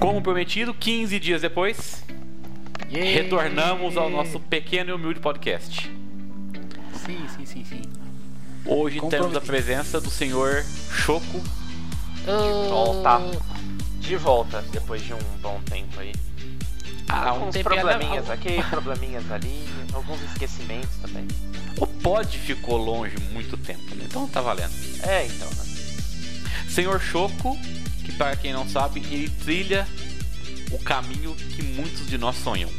Como prometido, 15 dias depois, Yeah. retornamos ao nosso pequeno e humilde podcast. Sim, sim, sim, sim. Hoje temos a presença do senhor Choco. De volta. De volta, depois de um bom tempo aí. Ah, um Alguns tempinho- probleminhas ah, aqui, probleminhas ali, alguns esquecimentos também. O pod ficou longe muito tempo, né? Então tá valendo. É, então, né? Senhor Choco, que para quem não sabe, ele trilha o caminho que muitos de nós sonham.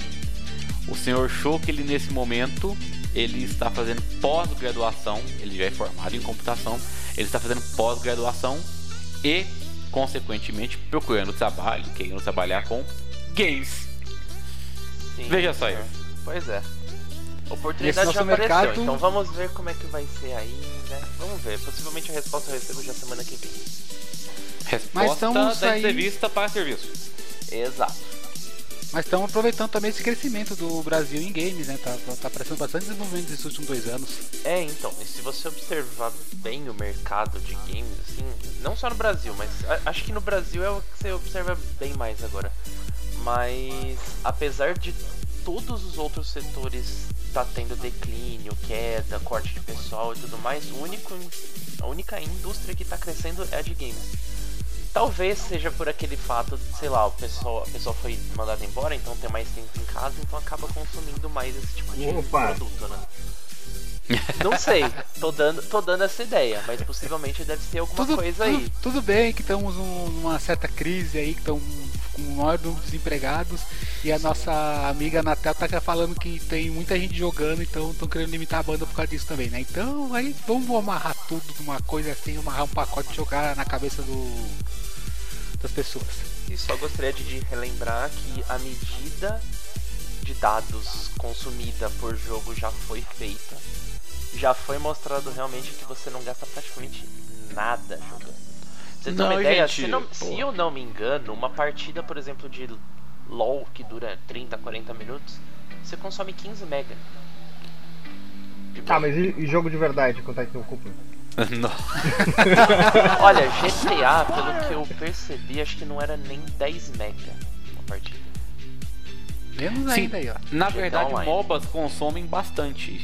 O senhor Choco, ele nesse momento, ele está fazendo pós-graduação, ele já é formado em computação, ele está fazendo pós-graduação e, consequentemente, procurando trabalho, querendo trabalhar com games. Sim, Veja só isso. Pois é. Oportunidade já apareceu, mercado- então vamos ver como é que vai ser aí, né? Vamos ver. Possivelmente a resposta eu recebo já semana que vem. Resposta estamos da aí- entrevista para serviço. Exato. Mas estamos aproveitando também esse crescimento do Brasil em games, né? Tá, tá aparecendo bastante desenvolvimento nesses últimos dois anos. É, então, e se você observar bem o mercado de games, assim, não só no Brasil, mas a- acho que no Brasil é o que você observa bem mais agora. Mas apesar de todos os outros setores tá tendo declínio, queda, corte de pessoal e tudo mais, o único, a única indústria que tá crescendo é a de games. Talvez seja por aquele fato, sei lá, o pessoal, a pessoa foi mandada embora, então tem mais tempo em casa, então acaba consumindo mais esse tipo de Opa. produto, né? Não sei, tô dando, tô dando essa ideia, mas possivelmente deve ser alguma Tudo, coisa tudo, aí. tudo bem que estamos num- numa certa crise aí, que estão com o maior número de desempregados. E a nossa amiga Natel tá falando que tem muita gente jogando, então estão querendo limitar a banda por causa disso também, né? Então aí vamos amarrar tudo numa coisa assim, amarrar um pacote e jogar na cabeça do, das pessoas. E só gostaria de relembrar que a medida de dados consumida por jogo já foi feita. Já foi mostrado realmente que você não gasta praticamente nada jogando. Você tem uma ideia? gente, se, não- se eu não me engano, uma partida, por exemplo, de LOL que dura 30, 40 minutos, você consome 15 mega. Tá, mas e, e jogo de verdade, quanto é que ocupa? Não. Olha, GTA, pelo que eu percebi, acho que não era nem 10 mega uma partida. Menos Sim. ainda aí, ó. Na GTA verdade, Online. MOBAs consomem bastante.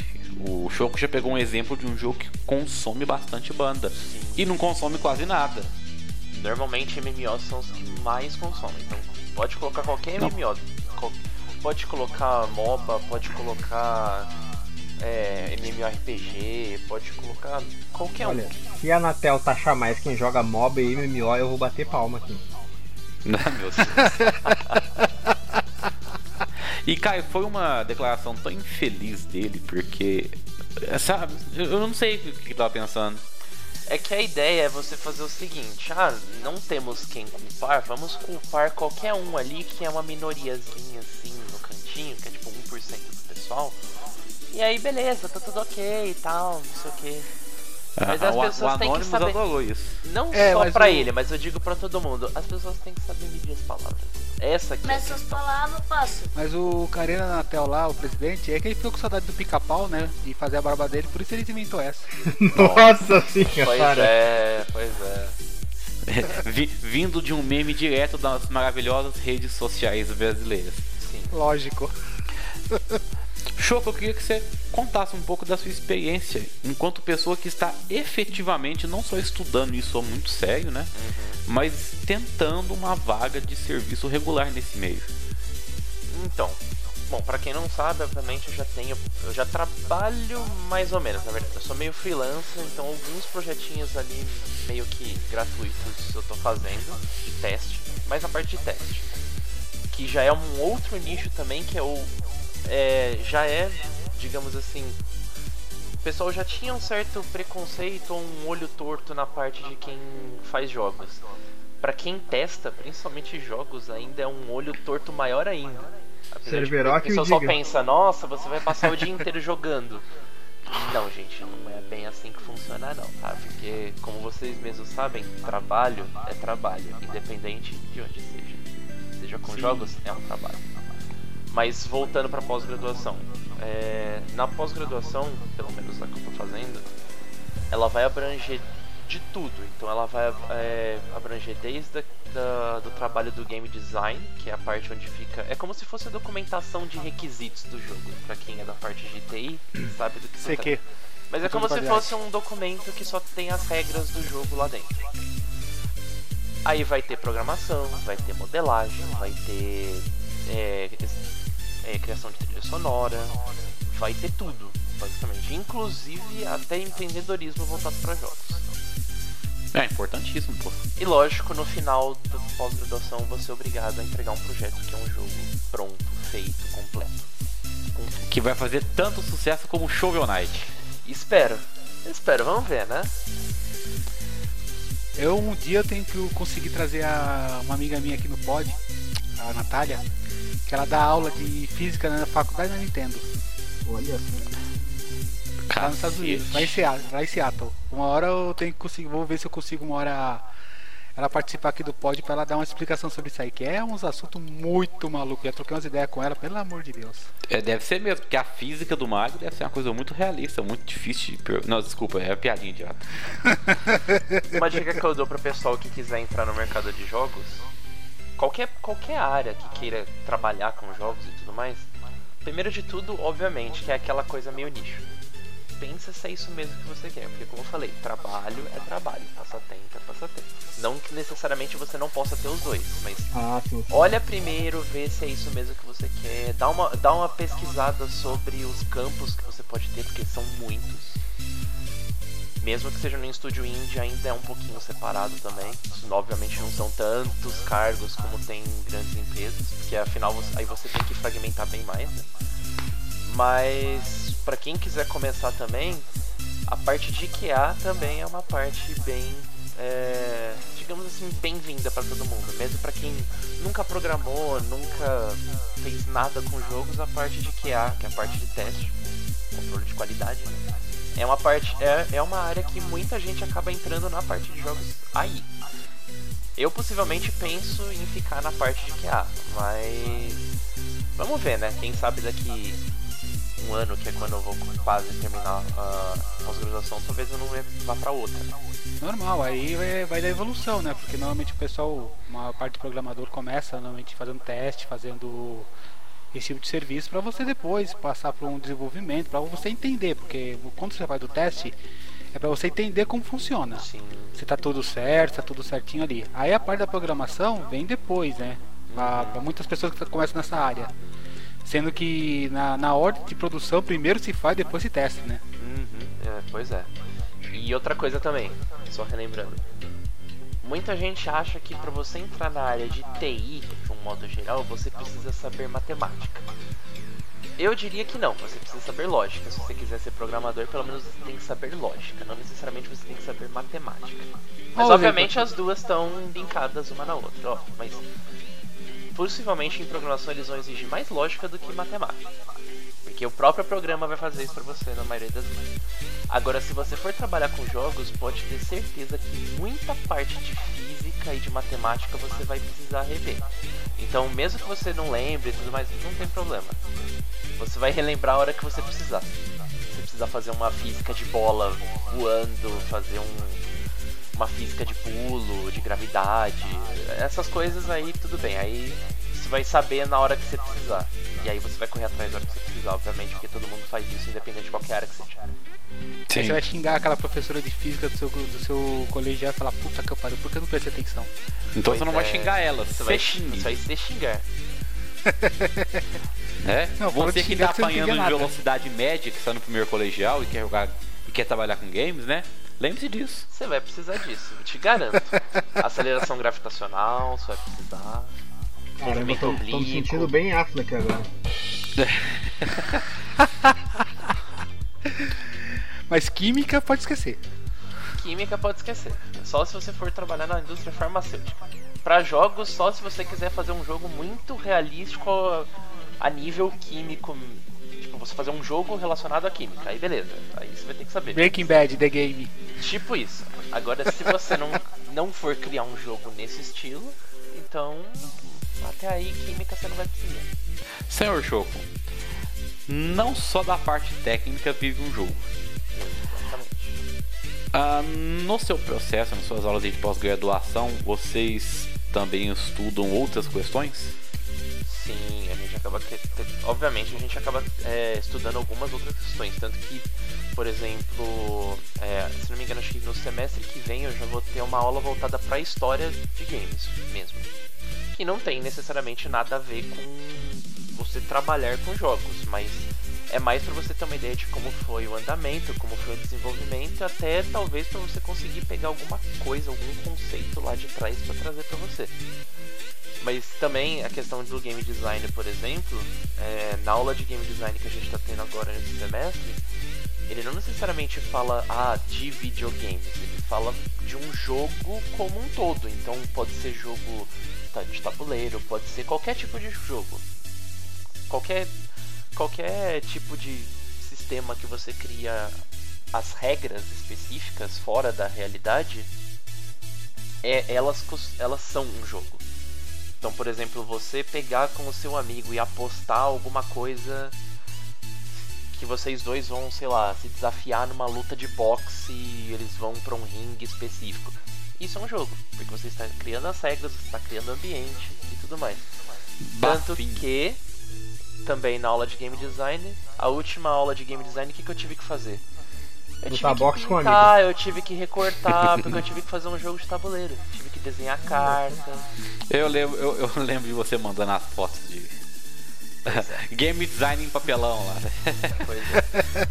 O Choco já pegou um exemplo de um jogo que consome bastante banda. E não consome quase nada. Normalmente MMOs são os que mais consomem. Então pode colocar qualquer Não. MMO. Pode colocar MOBA, pode colocar é, MMORPG, pode colocar qualquer Olha, um. se a Anatel taxar mais quem joga MOBA e MMO, eu vou bater palma aqui. Ah, meu Deus. e, Caio, foi uma declaração tão infeliz dele, porque. Sabe, eu eu não sei o que ele tava pensando. É que a ideia é você fazer o seguinte: ah, não temos quem culpar, vamos culpar qualquer um ali que é uma minoriazinha assim no cantinho, que é tipo 1% do pessoal. E aí, beleza, tá tudo ok e tal, não sei o que. Mas Ah, as o, pessoas o têm que saber- adorou isso. Não É, só pra o- ele, mas eu digo pra todo mundo. As pessoas têm que saber medir as palavras. Essa aqui é a Mas essas questão. palavras passo. Mas o Karina Natel lá, o presidente, é que ele ficou com saudade do pica-pau, né? De fazer a barba dele, por isso ele inventou essa. Nossa Pois senhora! é, pois é. Vi- vindo de um meme direto das maravilhosas redes sociais brasileiras. Sim. Lógico. Choco, eu queria que você contasse um pouco da sua experiência enquanto pessoa que está efetivamente não só estudando isso muito sério, né? Mas tentando uma vaga de serviço regular nesse meio. Então, bom, pra quem não sabe, obviamente eu já tenho, eu já trabalho mais ou menos, na verdade. Eu sou meio freelancer, então alguns projetinhos ali meio que gratuitos eu tô fazendo de teste, mas na parte de teste, que já é um outro nicho também que é o é, já é, digamos assim, o pessoal já tinha um certo preconceito ou um olho torto na parte de quem faz jogos. Pra quem testa, principalmente jogos, ainda é um olho torto maior ainda. Apesar de que o só diga. pensa, nossa, você vai passar o dia inteiro jogando. Não, gente, não é bem assim que funciona não, tá? Porque, como vocês mesmos sabem, trabalho é trabalho, independente de onde seja. Seja com jogos, é um trabalho. Mas voltando para pós-graduação, é, na pós-graduação, pelo menos a que eu tô fazendo, ela vai abranger de tudo. Então ela vai é, abranger desde a, da, do trabalho do game design, que é a parte onde fica. É como se fosse a documentação de requisitos do jogo. Para quem é da parte de TI, sabe do que se trata. Mas é como se fosse um documento que só tem as regras do jogo lá dentro. Aí vai ter programação, vai ter modelagem, vai ter é, é, criação de trilha sonora, vai ter tudo, basicamente. Inclusive até empreendedorismo voltado para jogos. É importantíssimo, pô. E lógico, no final da pós-graduação você é obrigado a entregar um projeto que é um jogo pronto, feito, completo. Com. Que vai fazer tanto sucesso como Shovel Knight. Espero. Espero, vamos ver, né? Eu um dia eu tenho que conseguir trazer a, uma amiga minha aqui no pod, a Natália, que ela dá aula de física na faculdade da Nintendo. Olha só. Lá nos Estados Unidos, em, Seattle, Seattle. Uma hora eu tenho que conseguir, vou ver se eu consigo uma hora ela participar aqui do pod para ela dar uma explicação sobre isso aí, que é uns assuntos muito malucos. Já troquei umas ideias com ela, pelo amor de Deus. É, deve ser mesmo, porque a física do Mario deve ser uma coisa muito realista, muito difícil de. Não, desculpa, é piadinha idiota. Uma dica que eu dou pro pessoal que quiser entrar no mercado de jogos, qualquer, qualquer área que queira trabalhar com jogos e tudo mais, primeiro de tudo, obviamente, que é aquela coisa meio nicho. Pensa se é isso mesmo que você quer, porque como eu falei, trabalho é trabalho, passatempo é passatempo. Não que necessariamente você não possa ter os dois, mas Ah, sim. sim. olha primeiro, vê se é isso mesmo que você quer, dá uma, dá uma pesquisada sobre os campos que você pode ter, porque são muitos. Mesmo que seja no estúdio indie, ainda é um pouquinho separado também. Obviamente não são tantos cargos como tem em grandes empresas, porque afinal aí você tem que fragmentar bem mais, né? Mas para quem quiser começar também, a parte de QA também é uma parte bem, é, digamos assim, bem-vinda para todo mundo. Mesmo para quem nunca programou, nunca fez nada com jogos, a parte de QA, que é a parte de teste, controle de qualidade, né? É uma parte, é, é uma área que muita gente acaba entrando na parte de jogos aí. Eu possivelmente penso em ficar na parte de QA, mas vamos ver, né? Quem sabe daqui um ano, que é quando eu vou quase terminar a pós-graduação, talvez eu não vá pra outra. Normal, aí vai, vai da evolução, né? Porque normalmente o pessoal, uma parte de programador começa normalmente fazendo teste, fazendo esse tipo de serviço para você depois passar para um desenvolvimento, para você entender, porque quando você vai do teste é para você entender como funciona. Sim. Se tá tudo certo, tá tudo certinho ali. Aí a parte da programação vem depois, né? Para muitas pessoas que começam nessa área. Sendo que na, na ordem de produção primeiro se faz, depois se testa, né? Uhum, é, pois é. E outra coisa também, só relembrando. Muita gente acha que para você entrar na área de TI, modo geral, você precisa saber matemática. Eu diria que não, você precisa saber lógica. Se você quiser ser programador, pelo menos você tem que saber lógica, não necessariamente você tem que saber matemática. Mas Olha, obviamente as duas estão linkadas uma na outra, ó, mas possivelmente em programação eles vão exigir mais lógica do que matemática. Porque o próprio programa vai fazer isso pra você na maioria das vezes. Agora, se você for trabalhar com jogos, pode ter certeza que muita parte de física e de matemática você vai precisar rever. Então, mesmo que você não lembre e tudo mais, não tem problema. Você vai relembrar a hora que você precisar. Se precisar fazer uma física de bola voando, fazer um uma física de pulo, de gravidade, essas coisas aí tudo bem. Aí você vai saber na hora que você precisar. E aí você vai correr atrás na hora que você precisar, obviamente, porque todo mundo faz isso independente de qualquer área que você tiver. Aí você vai xingar aquela professora de física do seu, do seu colegial e falar, puta que eu pariu, por que eu não prestei atenção? Então Pois você não vai é, xingar ela, Você vai, você vai se xingar. né? Não, você que xingar tá apanhando em velocidade média, que está no primeiro colegial e quer jogar e quer trabalhar com games, né? Lembre-se disso. Você vai precisar disso, eu te garanto. Aceleração gravitacional, você vai precisar. Caramba, Movimento tô, tô me sentindo bem Affleck agora. Mas química pode esquecer. Química pode esquecer. Só se você for trabalhar na indústria farmacêutica. Pra jogos, só se você quiser fazer um jogo muito realístico a- a nível químico. Tipo, você fazer um jogo relacionado à química. Aí beleza. Aí você vai ter que saber. Breaking Bad, The Game. Tipo isso. Agora, se você não, não for criar um jogo nesse estilo, então até aí química você não vai precisar. Senhor Choco, não só da parte técnica vive um jogo. Ah, no seu processo, nas suas aulas de pós-graduação, vocês também estudam outras questões? Sim, a gente acaba. Obviamente, a gente acaba é, estudando algumas outras questões. Tanto que, por exemplo, é, se não me engano, acho que no semestre que vem eu já vou ter uma aula voltada para história de games mesmo. Que não tem necessariamente nada a ver com você trabalhar com jogos, mas é mais para você ter uma ideia de como foi o andamento, como foi o desenvolvimento, até talvez para você conseguir pegar alguma coisa, algum conceito lá de trás para trazer para você. Mas também a questão do game design, por exemplo, é, na aula de game design que a gente está tendo agora nesse semestre, ele não necessariamente fala ah, de videogames, ele fala de um jogo como um todo. Então pode ser jogo tá, de tabuleiro, pode ser qualquer tipo de jogo. Qualquer, qualquer tipo de sistema que você cria as regras específicas fora da realidade, é, elas, elas são um jogo. Então, por exemplo, você pegar com o seu amigo e apostar alguma coisa que vocês dois vão, sei lá, se desafiar numa luta de boxe e eles vão para um ringue específico. Isso é um jogo, porque você está criando as regras, você está criando ambiente e tudo mais. Tanto Bafinho. que também na aula de game design, a última aula de game design, o que, que eu tive que fazer? Eu Lutar tive boxe que com pintar, eu tive que recortar, porque eu tive que fazer um jogo de tabuleiro. Tive que desenhar carta. Eu lembro, eu, eu lembro de você mandando as fotos de game design em papelão lá. Pois é.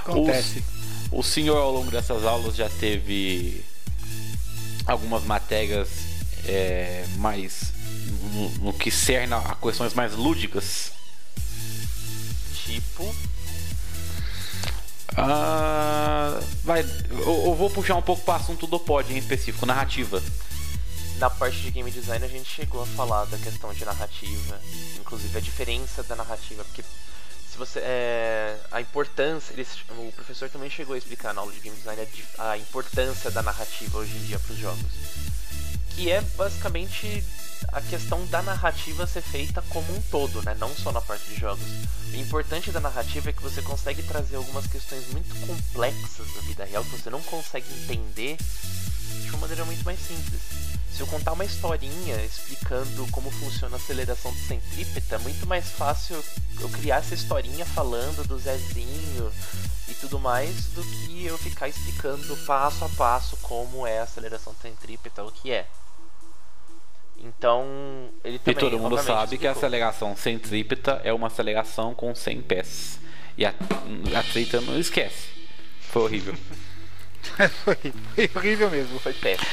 Acontece. O senhor ao longo dessas aulas já teve algumas matérias é, mais no, que cerne a questões mais lúdicas. Tipo, Ah, vai, eu, eu vou puxar um pouco para o assunto do pod em específico, narrativa. na parte de game design a gente chegou a falar da questão de narrativa, inclusive a diferença da narrativa, porque se você é, a importância, eles, o professor também chegou a explicar na aula de game design a, a importância da narrativa hoje em dia para os jogos, que é basicamente a questão da narrativa ser feita como um todo, né? Não só na parte de jogos. O importante da narrativa é que você consegue trazer algumas questões muito complexas da vida real que você não consegue entender de uma maneira muito mais simples. Se eu contar uma historinha explicando como funciona a aceleração do centrípeta, é muito mais fácil eu criar essa historinha falando do Zezinho e tudo mais do que eu ficar explicando passo a passo como é a aceleração centrípeta, o que é. Então, ele E também todo mundo sabe que a aceleração centrípeta é uma aceleração com 100 pés. E a, a treta não esquece. Foi horrível. foi, foi horrível mesmo. foi péssimo.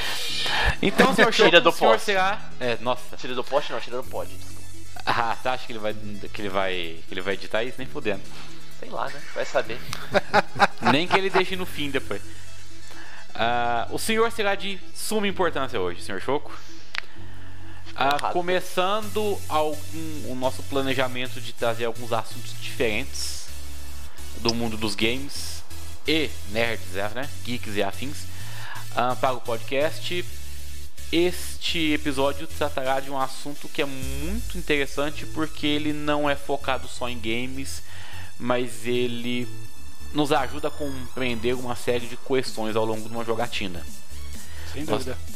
Então, senhor Tira Choco, do o senhor poste. será... É, nossa. Tira do poste não, tira do pod, desculpa. Ah, você acha que ele vai que ele vai que ele vai editar isso nem fudendo. Sei lá, né? Vai saber. Nem que ele deixe no fim depois. Ah, o senhor será de suma importância hoje, senhor Choco. Ah, começando algum, o nosso planejamento de trazer alguns assuntos diferentes do mundo dos games e nerds, é, né? Geeks e afins ah, para o podcast. Este episódio tratará de um assunto que é muito interessante porque ele não é focado só em games, mas ele nos ajuda a compreender uma série de questões ao longo de uma jogatina. Sem dúvida. nós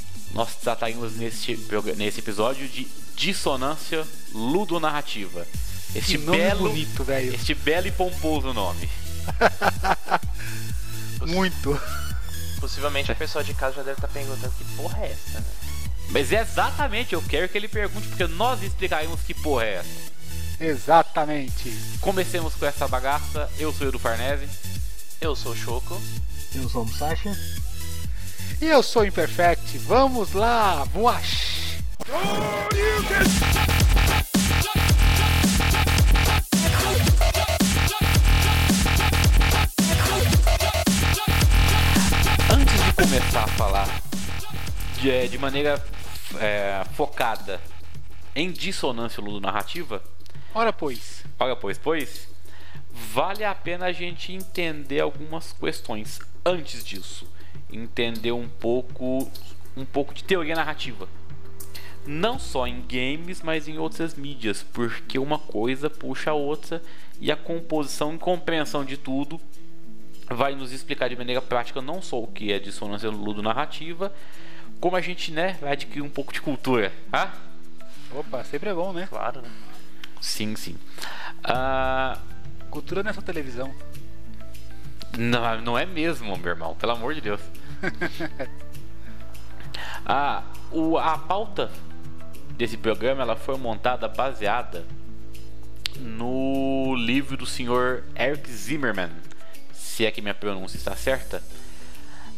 trataremos nesse, progra- nesse episódio de dissonância ludonarrativa. Este belo, bonito, velho. este belo e pomposo nome. Muito. Possivelmente a pessoa de casa já deve estar perguntando que porra é essa, né? Mas é exatamente, eu quero que ele pergunte, porque nós explicaremos que porra é essa. Exatamente. Comecemos com essa bagaça. Eu sou o Edu Farnese. Eu sou o Choco. Eu sou o Musashi. E eu sou o Imperfect. Vamos lá. Voash. Antes de começar a falar de, de maneira é, focada em dissonância ludonarrativa, Ora, pois. Olha, pois, pois, vale a pena a gente entender algumas questões antes disso. Entender um pouco, um pouco de teoria narrativa. Não só em games, mas em outras mídias, porque uma coisa puxa a outra e a composição e compreensão de tudo vai nos explicar de maneira prática não só o que é dissonância ludonarrativa, como a gente né, vai adquirir um pouco de cultura. Ah? Opa, sempre é bom, né? Claro, né? Sim, sim. Ah, Cultura não é só televisão. Não, não é mesmo, meu irmão, pelo amor de Deus. ah, o, a pauta desse programa ela foi montada baseada no livro do senhor Eric Zimmerman, se é que minha pronúncia está certa.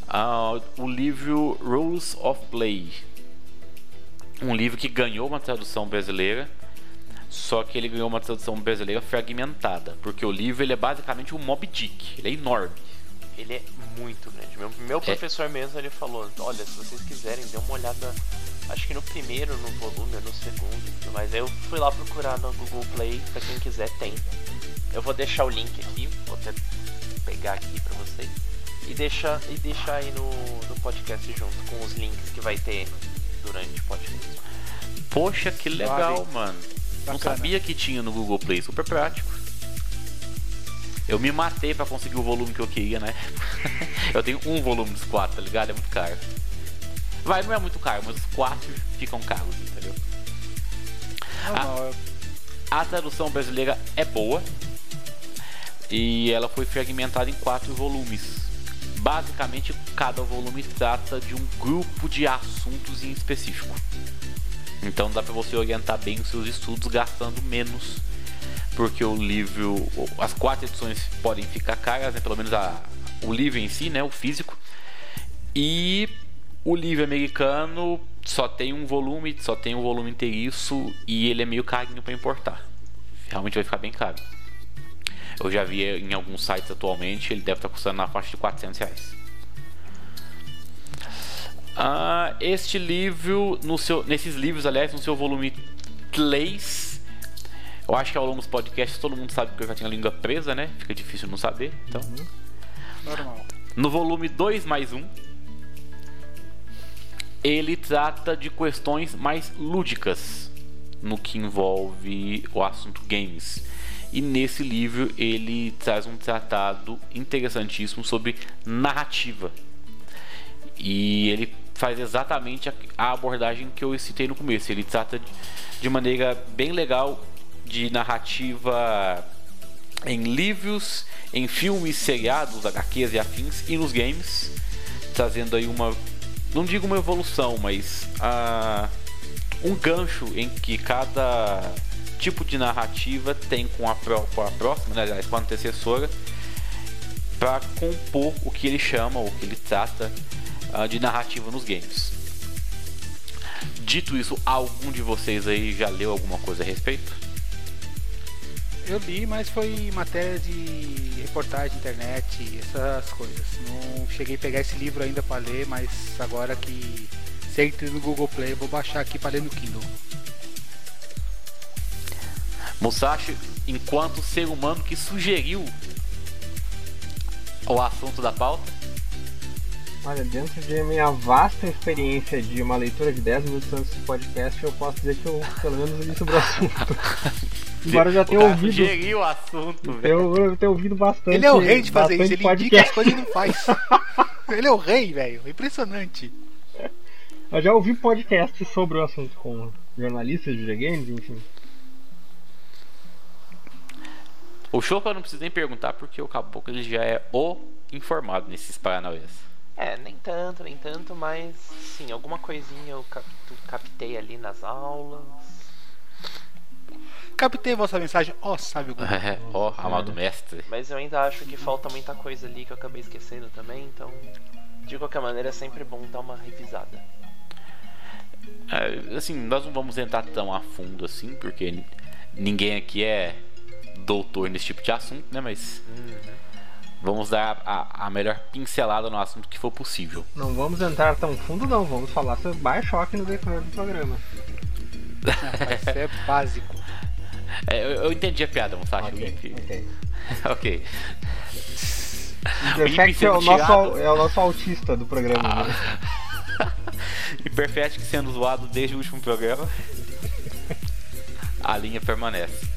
Ah, o livro Rules of Play, um livro que ganhou uma tradução brasileira, só que ele ganhou uma tradução brasileira fragmentada, porque o livro ele é basicamente um Mob Dick, ele é enorme. Ele é muito grande. Meu, meu professor mesmo ele falou: olha, se vocês quiserem, dê uma olhada. Acho que no primeiro, no volume, ou no segundo e tudo mais. Aí eu fui lá procurar no Google Play, pra quem quiser, tem. Eu vou deixar o link aqui, vou até pegar aqui pra vocês. E deixar e deixar aí no, no podcast junto com os links que vai ter durante o podcast. Poxa, que legal, Suave. mano. Não Bacana. sabia que tinha no Google Play, super prático. Eu me matei pra conseguir o volume que eu queria, né? eu tenho um volume dos quatro, tá ligado? É muito caro. Vai, não é muito caro, mas os quatro ficam caros, entendeu? Normal. A tradução brasileira é boa e ela foi fragmentada em quatro volumes. Basicamente, cada volume trata de um grupo de assuntos em específico. Então dá para você orientar bem os seus estudos gastando menos, porque o livro, as quatro edições podem ficar caras, né? pelo menos a, o livro em si, né? o físico. E o livro americano só tem um volume, só tem um volume inteiriço e ele é meio carinho para importar. Realmente vai ficar bem caro. Eu já vi em alguns sites atualmente, ele deve estar custando na faixa de 400 reais. Ah, este livro, no seu, nesses livros, aliás, no seu volume 3, eu acho que ao longo dos podcasts todo mundo sabe que eu já tenho a língua presa, né? Fica difícil não saber. Então, Normal. no volume 2 mais 1, ele trata de questões mais lúdicas no que envolve o assunto games. E nesse livro ele traz um tratado interessantíssimo sobre narrativa. E ele faz exatamente a- abordagem que eu citei no começo. Ele trata de- de maneira bem legal de narrativa em livros, em filmes, seriados, HQs e afins e nos games, trazendo aí uma, não digo uma evolução, mas ah, um gancho em que cada tipo de narrativa tem com a, pró- com a próxima, né, aliás, com a antecessora, para compor o que ele chama, o que ele trata ah, de narrativa nos games. Dito isso, algum de vocês aí já leu alguma coisa a respeito? Eu li, mas foi matéria de reportagem, internet, essas coisas. Não cheguei a pegar esse livro ainda pra ler, mas agora que se entre no Google Play, vou baixar aqui pra ler no Kindle. Musashi, enquanto ser humano que sugeriu o assunto da pauta, Olha, dentro de minha vasta experiência de uma leitura de 10 minutos antes do podcast, eu posso dizer que eu pelo menos li sobre o assunto. Embora eu já tenha ouvido. o assunto, velho. Eu, eu tenho ouvido bastante. Ele é o rei de fazer isso, ele indica as podcast. coisas e não faz. ele é o rei, velho. Impressionante. Eu já ouvi podcast sobre o assunto com jornalistas de videogames, enfim. O Choco eu não preciso nem perguntar porque o Caboclo ele já é o informado nesses paranauês. É, nem tanto, nem tanto, mas sim, alguma coisinha eu cap- captei ali nas aulas. Captei vossa mensagem, ó, sabe o. É, ó, amado mestre. Mas eu ainda acho que falta muita coisa ali que eu acabei esquecendo também, então. De qualquer maneira é sempre bom dar uma revisada. É, assim, nós não vamos entrar tão a fundo assim, porque ninguém aqui é doutor nesse tipo de assunto, né? Mas vamos dar a, a melhor pincelada no assunto que for possível. Não vamos entrar tão fundo, não. Vamos falar sobre Bioshock no decorrer do programa. Mas é básico. É, eu, eu entendi a piada, Musashi. Ok, Ok. ok. ok. Imperfect é o, nosso, é o nosso autista do programa. Ah. né? Imperfect sendo zoado desde o último programa. A linha permanece.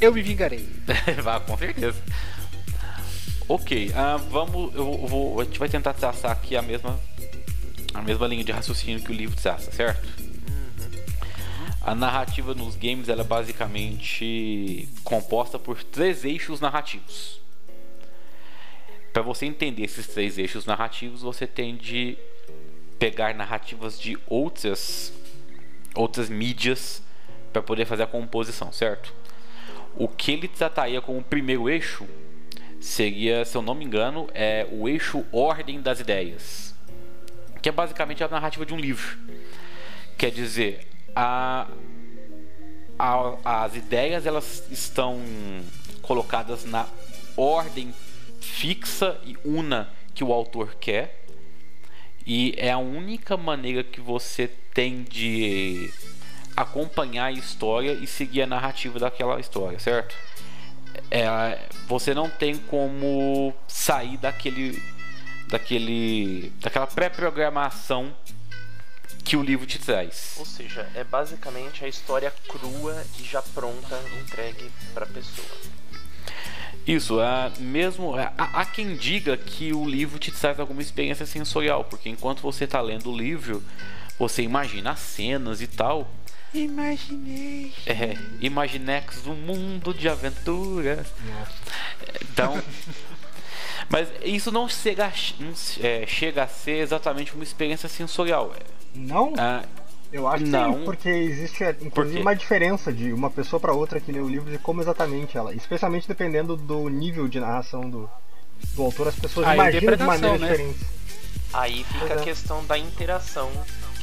Eu me vingarei. Vá, com certeza. Ok, uh, vamos. Eu vou, a gente vai tentar traçar aqui a mesma, a mesma linha de raciocínio que o livro traça, certo? A narrativa nos games ela é basicamente composta por três eixos narrativos. Para você entender esses três eixos narrativos, você tem de pegar narrativas de outras outras mídias para poder fazer a composição, certo? O que ele trataria como primeiro eixo seria, se eu não me engano, é o eixo ordem das ideias, que é basicamente a narrativa de um livro. Quer dizer, a, a, as ideias elas estão colocadas na ordem fixa e una que o autor quer e é a única maneira que você tem de acompanhar a história e seguir a narrativa daquela história, certo? É, você não tem como sair daquele daquele daquela pré-programação que o livro te traz. Ou seja, é basicamente a história crua e já pronta, entregue para a pessoa. Isso, é, mesmo há, há quem diga que o livro te traz alguma experiência sensorial, porque enquanto você está lendo o livro, você imagina as cenas e tal. Imaginei. É, Imaginex, um mundo de aventuras. Então, mas isso não chega, não, é, chega a ser exatamente uma experiência sensorial. Não? Ah, eu acho não, que sim, porque existe inclusive porque... uma diferença de uma pessoa para outra que lê o livro de como exatamente ela, especialmente dependendo do nível de narração do, do autor, as pessoas a imaginam de maneira né? diferente. Aí fica a é. questão da interação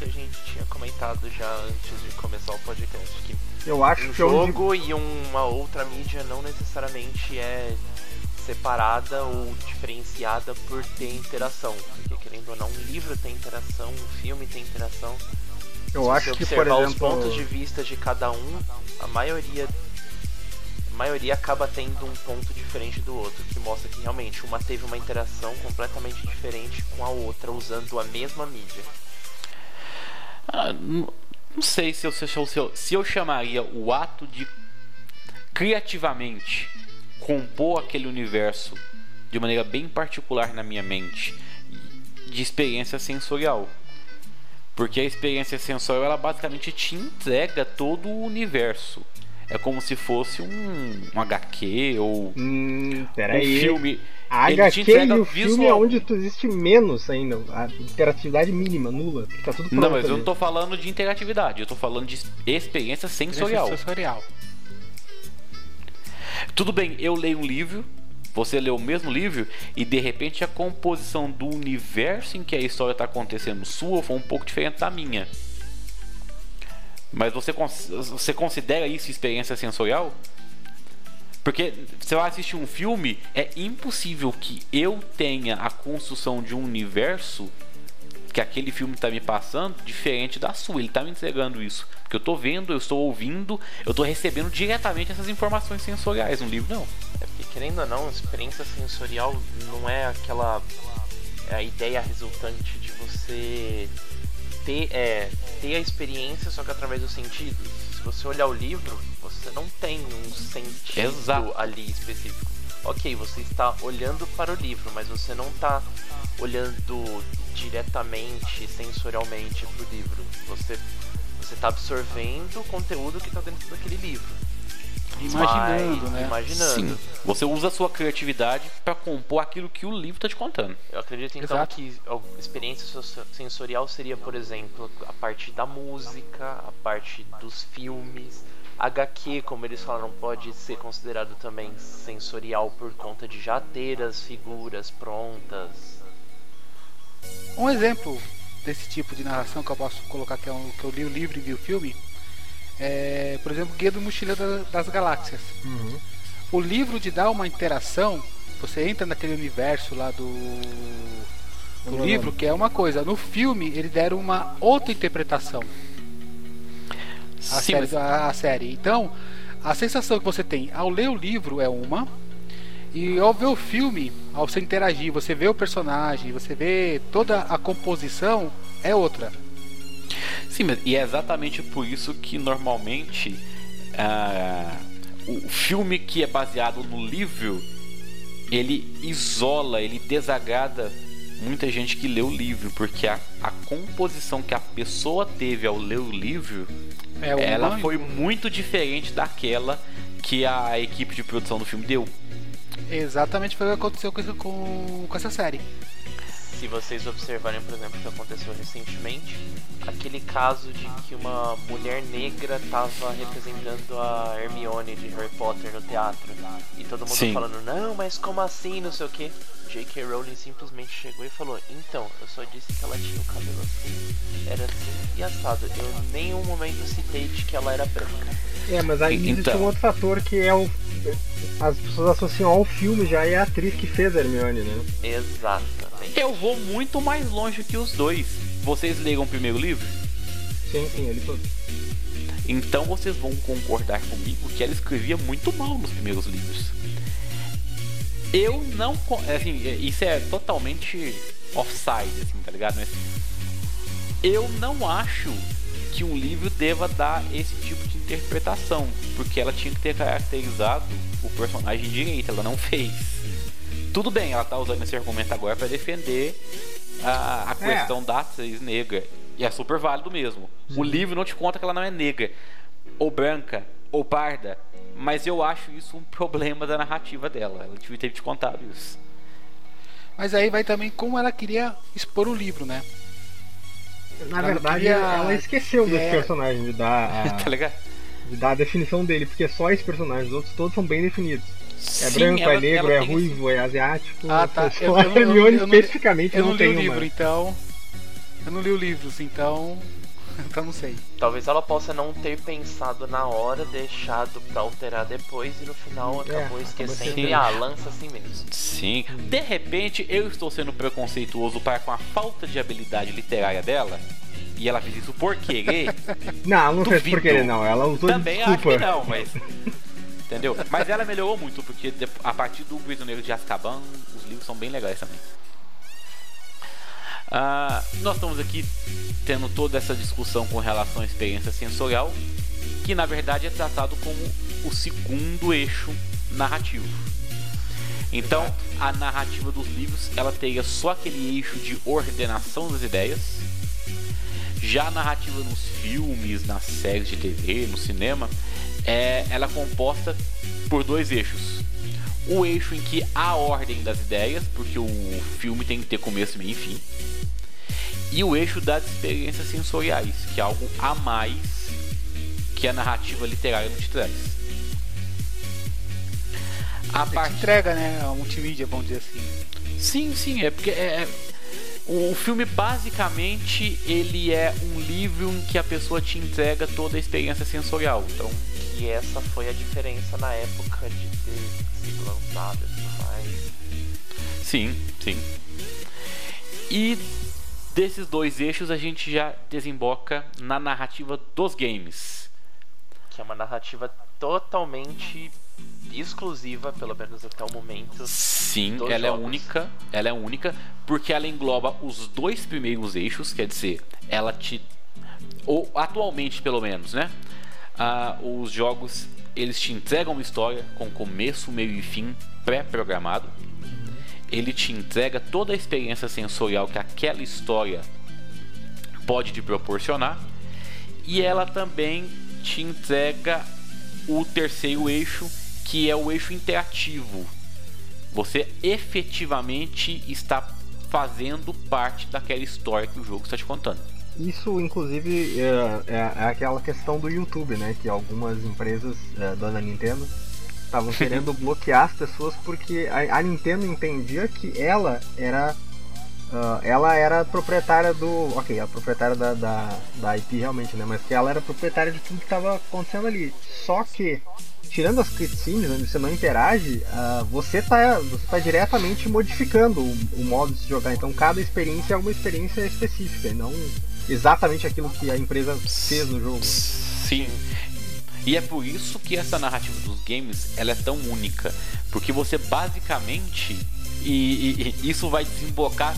que a gente tinha comentado já antes de começar o podcast. Que eu acho um que jogo onde... e uma outra mídia não necessariamente é separada ou diferenciada por ter interação. Porque querendo ou não, um livro tem interação, um filme tem interação. Eu Se acho que, por exemplo, os pontos de vista de cada um, a maioria a maioria acaba tendo um ponto diferente do outro, que mostra que realmente uma teve uma interação completamente diferente com a outra usando a mesma mídia. Ah, não, sei se eu, se, eu, se eu chamaria o ato de criativamente compor aquele universo de maneira bem particular na minha mente de experiência sensorial. Porque a experiência sensorial ela basicamente te entrega todo o universo. É como se fosse um, um HQ ou hum, um filme. A Ele HQ e o filme é onde tu existe menos ainda. A interatividade mínima, nula. Tá tudo não, mas ali. eu não tô falando de interatividade, eu tô falando de experiência sensorial. sensorial. Tudo bem, eu leio um livro, você lê o mesmo livro e de repente a composição do universo em que a história está acontecendo sua foi um pouco diferente da minha. Mas você, você considera isso experiência sensorial? Porque você vai assistir um filme, é impossível que eu tenha a construção de um universo que aquele filme está me passando diferente da sua. Ele está me entregando isso. Porque eu estou vendo, eu estou ouvindo, eu estou recebendo diretamente essas informações sensoriais. No livro, não. É porque, querendo ou não, experiência sensorial não é aquela. É a ideia resultante de você ter, é, ter a experiência, só que através dos sentidos. Se você olhar o livro, você não tem um sentido Exato. ali específico. Ok, você está olhando para o livro, mas você não está olhando diretamente, sensorialmente para o livro. Você você está absorvendo o conteúdo que está dentro daquele livro. Imaginando, Mas, né? Imaginando. Sim. Você usa a sua criatividade para compor aquilo que o livro está te contando. Eu acredito então Exato. que a experiência sensorial seria, por exemplo, a parte da música, a parte dos filmes. HQ, como eles falaram, pode ser considerado também sensorial por conta de já ter as figuras prontas. Um exemplo desse tipo de narração que eu posso colocar que, é um, que eu li o livro e vi o filme é, por exemplo, Guia do Mochileiro das Galáxias. Uhum. O livro de dar uma interação, você entra naquele universo lá do, do uhum. livro, que é uma coisa. No filme, ele deram uma outra interpretação. A, Sim, série, mas... a, a série. Então, a sensação que você tem ao ler o livro é uma, e ao ver o filme, ao você interagir, você vê o personagem, você vê toda a composição, é outra. Sim, mas e é exatamente por isso que normalmente uh, o filme que é baseado no livro ele isola, ele desagrada muita gente que lê o livro, porque a, a composição que a pessoa teve ao ler o livro, é ela foi muito diferente daquela que a equipe de produção do filme deu. Exatamente foi o que aconteceu com, com essa série se vocês observarem, por exemplo, o que aconteceu recentemente, aquele caso de que uma mulher negra estava representando a Hermione de Harry Potter no teatro. E todo mundo Sim. falando, não, mas como assim, não sei o que. J.K. Rowling simplesmente chegou e falou: Então, eu só disse que ela tinha o cabelo assim, era assim e assado. Eu em nenhum momento citei de que ela era branca. É, mas aí então... existe um outro fator que é o. As pessoas associam ao filme já e a atriz que fez a Hermione, né? Exato. Eu vou muito mais longe que os dois. Vocês leram o primeiro livro? Sim, sim, ele todo. Então vocês vão concordar comigo que ela escrevia muito mal nos primeiros livros. Eu não. Assim, isso é totalmente offside, assim, tá ligado? Mas eu não acho que um livro deva dar esse tipo de interpretação, porque ela tinha que ter caracterizado o personagem direito, ela não fez. Tudo bem, ela tá usando esse argumento agora para defender a, a questão é. da atriz negra. E é super válido mesmo. Sim. O livro não te conta que ela não é negra, ou branca, ou parda. Mas eu acho isso um problema da narrativa dela. Ela devia ter te contado isso. Mas aí vai também como ela queria expor o livro, né? Na ela verdade, queria... ela esqueceu desse é... personagem de dar a... tá ligado? De dar a definição dele, porque só esse personagem, os outros todos são bem definidos. É Sim, branco, ela, é negro, é ruivo, é asiático. Ah, tá. Eu, eu, eu, eu, especificamente eu não, não li o livro, uma. então. Eu não li o livro, então. Então não sei. Talvez ela possa não ter pensado na hora, deixado pra alterar depois e no final é, acabou esquecendo e ah, lança assim mesmo. Sim. De repente eu estou sendo preconceituoso para com a falta de habilidade literária dela. E ela fez isso por querer. não, não fez por querer, não. Ela usou Também desculpa. acho que não, mas. Entendeu? Mas ela melhorou muito, porque a partir do Prisioneiro de Azkaban, os livros são bem legais também. Uh, nós estamos aqui tendo toda essa discussão com relação à experiência sensorial, que na verdade é tratado como o segundo eixo narrativo. Então, a narrativa dos livros ela teria só aquele eixo de ordenação das ideias. Já a narrativa nos filmes, nas séries de TV, no cinema, é, ela é composta por dois eixos. O eixo em que há ordem das ideias, porque o filme tem que ter começo, meio e fim. E o eixo das experiências sensoriais, que é algo a mais que a narrativa literária não te traz. A parte... entrega, né? A multimídia, vamos dizer assim. Sim, sim, é porque é, é o filme basicamente ele é um livro em que a pessoa te entrega toda a experiência sensorial. Então e essa foi a diferença na época de ter sido lançado e tudo mais. Sim, sim. E desses dois eixos a gente já desemboca na narrativa dos games. Que é uma narrativa totalmente exclusiva, pelo menos até o momento. Sim, ela é jogos. é única. Ela é única porque ela engloba os dois primeiros eixos, quer dizer, ela te ou atualmente pelo menos, né? Ah, os jogos eles te entregam uma história com começo, meio e fim pré-programado. Ele te entrega toda a experiência sensorial que aquela história pode te proporcionar. E ela também te entrega o terceiro eixo, que é o eixo interativo. Você efetivamente está fazendo parte daquela história que o jogo está te contando. Isso, inclusive, é, é, é, aquela questão do YouTube, né? Que algumas empresas, é, dona Nintendo, estavam querendo bloquear as pessoas porque a, a, Nintendo entendia que ela era. Uh, ela era proprietária do. Ok, a proprietária da, da, da IP realmente, né? Mas que ela era proprietária de tudo que estava acontecendo ali. Só que tirando as cutscenes, onde você não interage, uh, você está você tá diretamente modificando o, o, modo de se jogar. Então cada experiência é uma experiência específica, e não exatamente aquilo que a empresa fez no jogo. Sim. E é por isso que essa narrativa dos games ela é tão única, porque você basicamente e, e, isso vai desembocar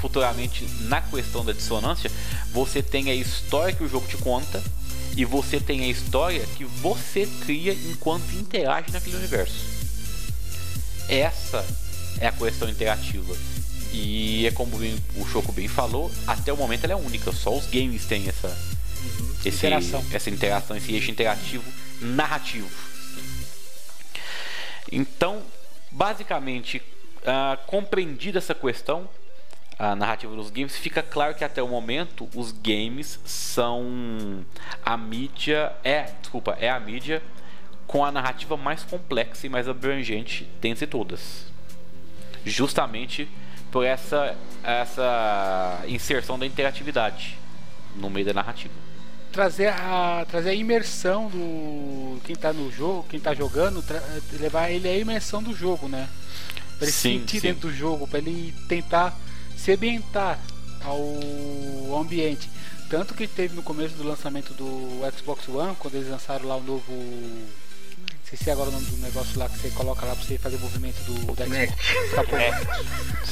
futuramente na questão da dissonância, você tem a história que o jogo te conta e você tem a história que você cria enquanto interage naquele universo. Essa é a questão interativa. E é como o Choco bem falou, até o momento ela é única, só os games têm essa, uhum. esse, interação. essa interação, esse eixo interativo narrativo. Então, basicamente, uh, compreendida essa questão, a narrativa dos games, fica claro que até o momento os games são a mídia é, desculpa, é a mídia com a narrativa mais complexa e mais abrangente dentre todas. Justamente por essa essa inserção da interatividade no meio da narrativa. Trazer a, trazer a imersão do quem está no jogo, quem está jogando, levar ele à imersão do jogo, né? Para ele sim, sentir sim. dentro do jogo, para ele tentar se ambientar ao ambiente. Tanto que teve no começo do lançamento do Xbox One, quando eles lançaram lá o novo. É agora o nome do negócio lá que você coloca lá pra você fazer o movimento do da Xbox. Escapou. É.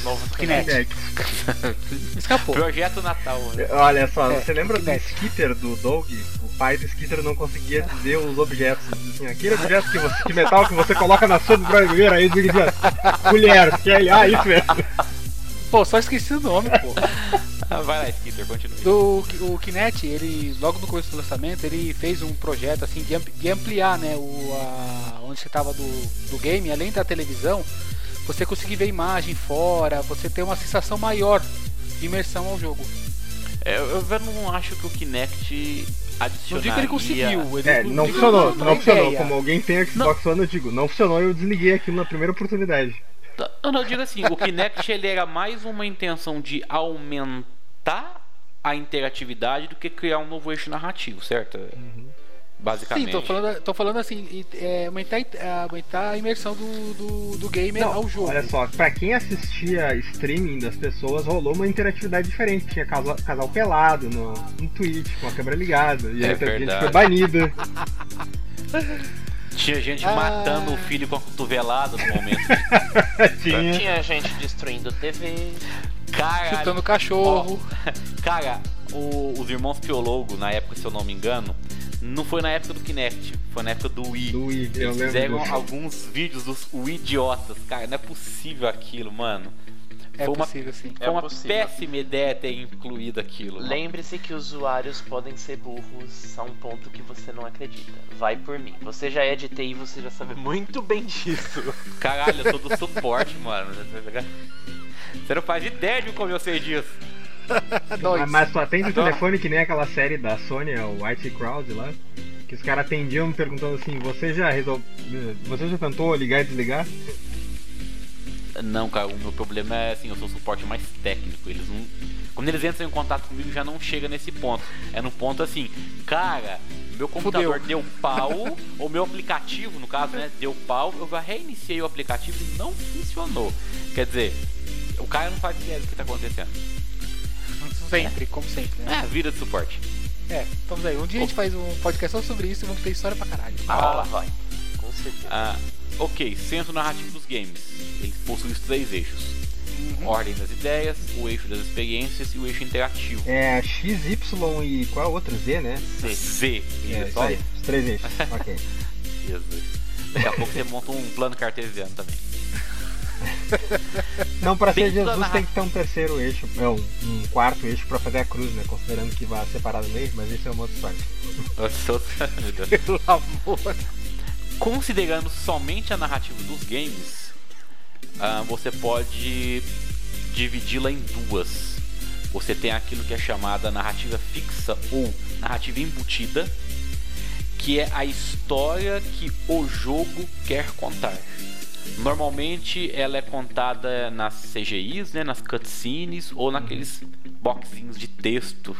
Novo Kinect. Escapou. Projeto Natal. Né? Olha só, é, você lembra do Skitter do Dog? O pai do Skitter não conseguia dizer os objetos. Assim, aquele objeto que você, de metal que você coloca na sua brasileira aí, dizia colher, que é, ah, isso mesmo. Pô, só esqueci o nome, pô. Ah, vai lá, Skitter, continue. Do, o Kinect, ele, logo no começo do lançamento, ele fez um projeto assim de, de ampliar, né, o, a, onde você tava do, do game, além da televisão, você conseguir ver imagem fora, você ter uma sensação maior de imersão ao jogo. É, eu, eu não acho que o Kinect adicionaria... Não digo que ele conseguiu. Ele é, não funcionou, não funcionou. Como alguém tem Xbox One, eu digo, não funcionou e eu desliguei aquilo na primeira oportunidade. Eu não digo assim, o Kinect ele era mais uma intenção de aumentar a interatividade do que criar um novo eixo narrativo, certo? Uhum. Basicamente. Sim, tô falando, tô falando assim, é, aumentar, é, aumentar a imersão do, do, do gamer não, ao jogo. Olha só, pra quem assistia streaming das pessoas, rolou uma interatividade diferente. Tinha casal, casal pelado no, no Twitch, com a câmera ligada. E é aí a gente foi banida. Tinha gente ah. matando o filho com a cotovelada no momento. Tinha. Tinha gente destruindo TV. Cara, Chutando cachorro. Ó, cara, o, os irmãos Piologo, na época, se eu não me engano, não foi na época do Kinect, foi na época do Wii. Do Wii Eles fizeram alguns vídeos dos Wii idiotas. Cara, não é possível aquilo, mano. É foi possível, uma, sim. Foi é uma possível. péssima ideia ter incluído aquilo. Lembre-se que usuários podem ser burros a um ponto que você não acredita. Vai por mim. Você já é de TI e você já sabe muito bem disso. Caralho, eu sou do suporte, mano. Você não faz ideia de como eu sei disso. Mas tu atende o telefone que nem aquela série da Sony, o White Crowd lá. Que os caras atendiam perguntando assim, você já resolveu. Você já tentou ligar e desligar? Não, cara, o meu problema é assim, eu sou o suporte mais técnico. Eles não. Quando eles entram em contato comigo já não chega nesse ponto. É no ponto assim, cara, meu computador Fudeu. deu pau, ou meu aplicativo, no caso, né, deu pau, eu já reiniciei o aplicativo e não funcionou. Quer dizer, o cara não faz ideia do que está acontecendo. Sempre, é. como sempre, né? É, vida de suporte. É, vamos aí. Um dia a gente faz um podcast só sobre isso e vamos ter história pra caralho. Ah, vai. Com certeza. Ah, Ok, centro narrativo dos games. Ele possui os três eixos. Uhum. Ordem das ideias, o eixo das experiências e o eixo interativo. É X, Y e qual é o outro? Z, né? Z. Z. É, isso aí, os três eixos. ok. Jesus. Daqui a pouco você monta um plano cartesiano também. Não, para ser Jesus tem que ter um terceiro eixo, é um, um quarto eixo para fazer a cruz, né? Considerando que vai separar no meio, mas isso é uma outra história. Pelo amor considerando somente a narrativa dos games, uh, você pode dividi-la em duas. Você tem aquilo que é chamada narrativa fixa ou narrativa embutida, que é a história que o jogo quer contar. Normalmente ela é contada nas CGIs, né, nas cutscenes ou naqueles boxinhos de texto.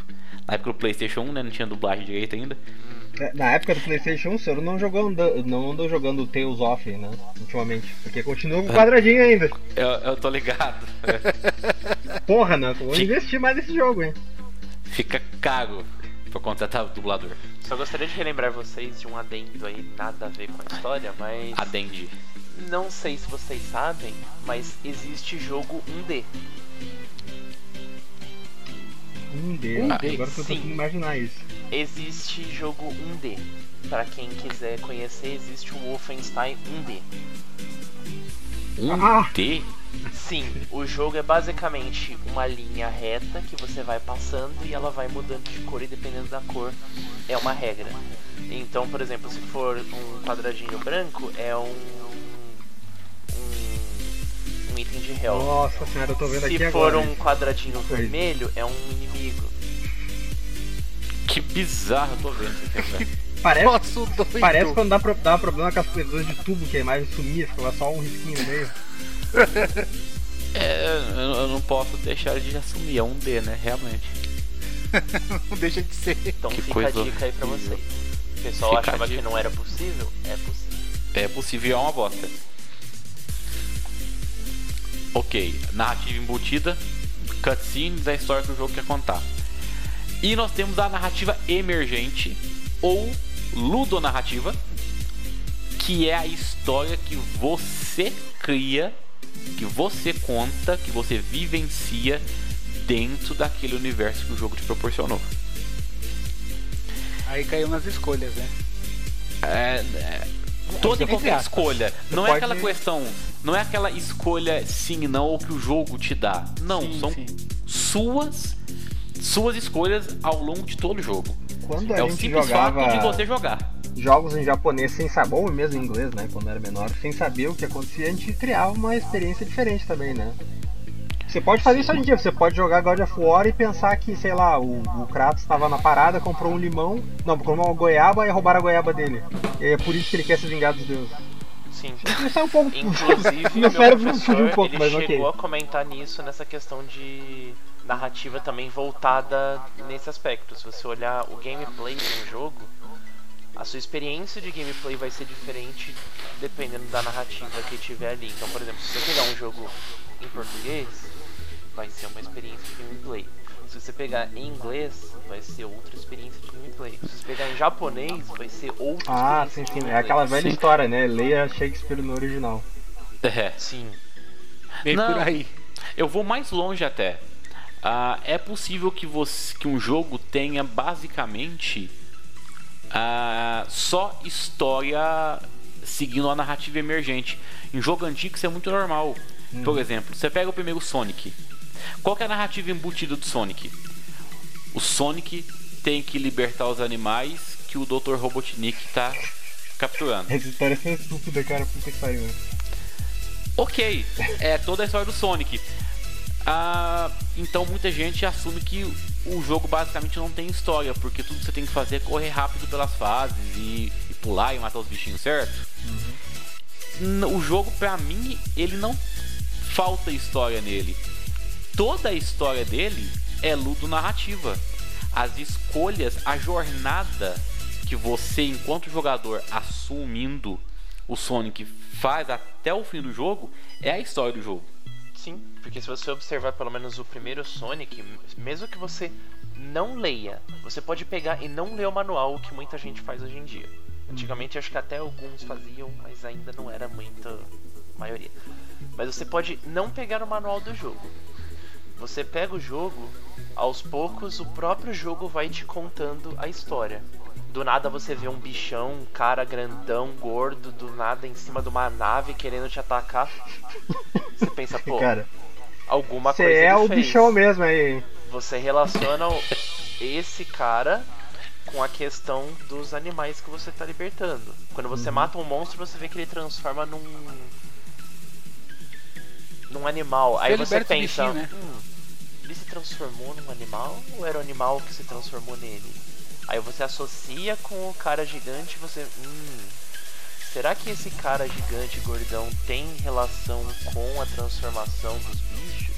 Na época do PlayStation 1, né, não tinha dublagem direito ainda. Na época do Playstation 1, o senhor não, jogou, não andou jogando Tales of, né? Ultimamente. Porque continua com o quadradinho ainda. Eu, eu tô ligado. Porra, não. Vou Fica... investir mais nesse jogo, hein? Fica caro pra contratar o dublador. Só gostaria de relembrar vocês de um adendo aí, nada a ver com a história, mas. Adende. Não sei se vocês sabem, mas existe jogo 1D. 1D? 1D? Agora eu tô tentando imaginar isso existe jogo 1D. Para quem quiser conhecer, existe o Wolfenstein 1D. 1D? Sim, o jogo é basicamente uma linha reta que você vai passando e ela vai mudando de cor e dependendo da cor é uma regra. Então, por exemplo, se for um quadradinho branco, é um. um, um item de health. Nossa senhora, eu tô vendo se aqui for agora. um quadradinho vermelho, é um inimigo. Que bizarro, eu tô vendo isso aqui, velho. Parece, Nossa, doido. parece quando dá, pro- dá problema com as coisas de tubo, que a imagem sumia, ficava só um risquinho no meio. É, eu, eu não posso deixar de assumir, é um D, né? Realmente. Não deixa de ser. Então Que fica coisa a dica aí pra vocês. O pessoal Fica a achava que não era possível? É possível. É possível, é uma bosta. Ok, narrativa embutida, cutscenes da história que o jogo quer contar. E nós temos a narrativa emergente, ou ludonarrativa, que é a história que você cria, que você conta, que você vivencia dentro daquele universo que o jogo te proporcionou. Aí caiu nas escolhas, né? É, é, toda e qualquer escolha. Não é pode- aquela questão. Não é aquela escolha sim e não ou que o jogo te dá. Não, Sim, são sim. suas suas escolhas ao longo de todo o jogo. Quando a é o gente simples jogava fato de você jogar. jogos em japonês sem saber, ou mesmo em inglês, né, quando era menor, sem saber o que acontecia, a gente criava uma experiência diferente também, né? Você pode fazer isso hoje em dia, você pode jogar God of War e pensar que, sei lá, o, o Kratos estava na parada, comprou um limão, não, comprou uma goiaba e roubaram a goiaba dele. E é por isso que ele quer se vingar dos deuses. Sim. Isso é um pouco. Inclusive, meu meu cérebro professor, fugiu um pouco, ele mas chegou ok. a comentar nisso, nessa questão de narrativa também voltada nesse aspecto. Se você olhar o gameplay de um jogo, a sua experiência de gameplay vai ser diferente dependendo da narrativa que tiver ali. Então, por exemplo, se você pegar um jogo em português, vai ser uma experiência de gameplay. Se você pegar em inglês, vai ser outra experiência de gameplay. Se você pegar em japonês, vai ser outra Ah, experiência sim, de sim. É aquela velha Sim. história, né? Leia Shakespeare no original. É. Sim. Bem Não. por aí. Eu vou mais longe até. Ah, é possível que, você, que um jogo tenha basicamente ah, só história seguindo a narrativa emergente. Em jogo antigo isso é muito normal. Por exemplo, você pega o primeiro Sonic. Qual é a narrativa embutida do Sonic? O Sonic tem que libertar os animais que o Dr. Robotnik está capturando. Essa história é estúpida, cara. Pariu. Ok, é toda a história do Sonic. Ah, então muita gente assume que o jogo basicamente não tem história, porque tudo que você tem que fazer é correr rápido pelas fases e, e pular e matar os bichinhos, certo? N- O jogo, pra mim, ele não falta história nele. Toda a história dele é ludo narrativa. As escolhas, a jornada que você, enquanto jogador, assumindo o Sonic, faz até o fim do jogo é a história do jogo. Porque se você observar pelo menos o primeiro Sonic, mesmo que você não leia, você pode pegar e não ler o manual, o que muita gente faz hoje em dia. Antigamente acho que até alguns faziam, mas ainda não era muita maioria. Mas você pode não pegar o manual do jogo. Você pega o jogo, aos poucos o próprio jogo vai te contando a história. Do nada você vê um bichão, um cara grandão, gordo, do nada em cima de uma nave querendo te atacar. Você pensa, pô, Cara, alguma você coisa é ele o fez. bichão mesmo aí. Você relaciona esse cara com a questão dos animais que você tá libertando. Quando você Uhum. mata um monstro, você vê que ele transforma num num animal. Aí você liberta o pensa, bichinho, né? "Hum, ele se transformou num animal ou era o animal que se transformou nele? Aí você associa com o cara gigante, e você, hum, será que esse cara gigante gordão tem relação com a transformação dos bichos?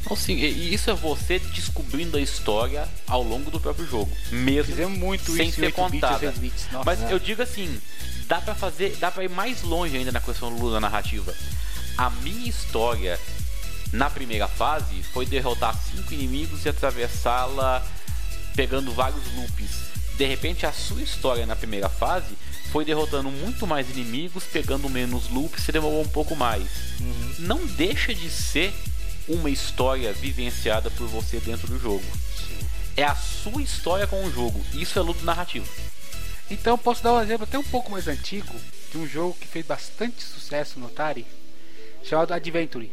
Então, sim, e- isso é você descobrindo a história ao longo do próprio jogo, mesmo Fizemos muito sem isso ser em 8 bits, contada. 16 bits. Nossa, Mas né? eu digo assim, dá pra fazer, dá para ir mais longe ainda na questão do da narrativa. A minha história na primeira fase foi derrotar cinco inimigos e atravessá-la pegando vários loops. De repente a sua história na primeira fase foi derrotando muito mais inimigos, pegando menos loops, você demorou um pouco mais. Não deixa de ser uma história vivenciada por você dentro do jogo. Sim. É a sua história com o jogo. Isso é luto narrativo. Então posso dar um exemplo até um pouco mais antigo de um jogo que fez bastante sucesso no Atari. chamado Adventure.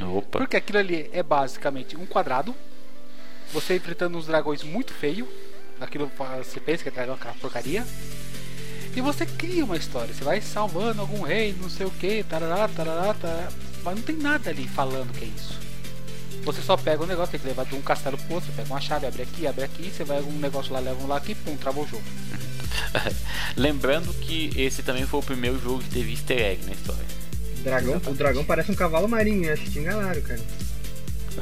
Opa. Porque aquilo ali é basicamente um quadrado, você enfrentando uns dragões muito feio, aquilo você pensa que é dragão aquela porcaria, e você cria uma história, você vai salvando algum rei, não sei o que, tarará, tarará, tarará, mas não tem nada ali falando que é isso. Você só pega o um negócio, tem que levar de um castelo pro outro, você pega uma chave, abre aqui, abre aqui, você vai algum negócio lá, leva um lá aqui, pum, trava o jogo. Lembrando que esse também foi o primeiro jogo que teve easter egg na história. Dragão, o dragão parece um cavalo marinho, acho que te enganaram, cara.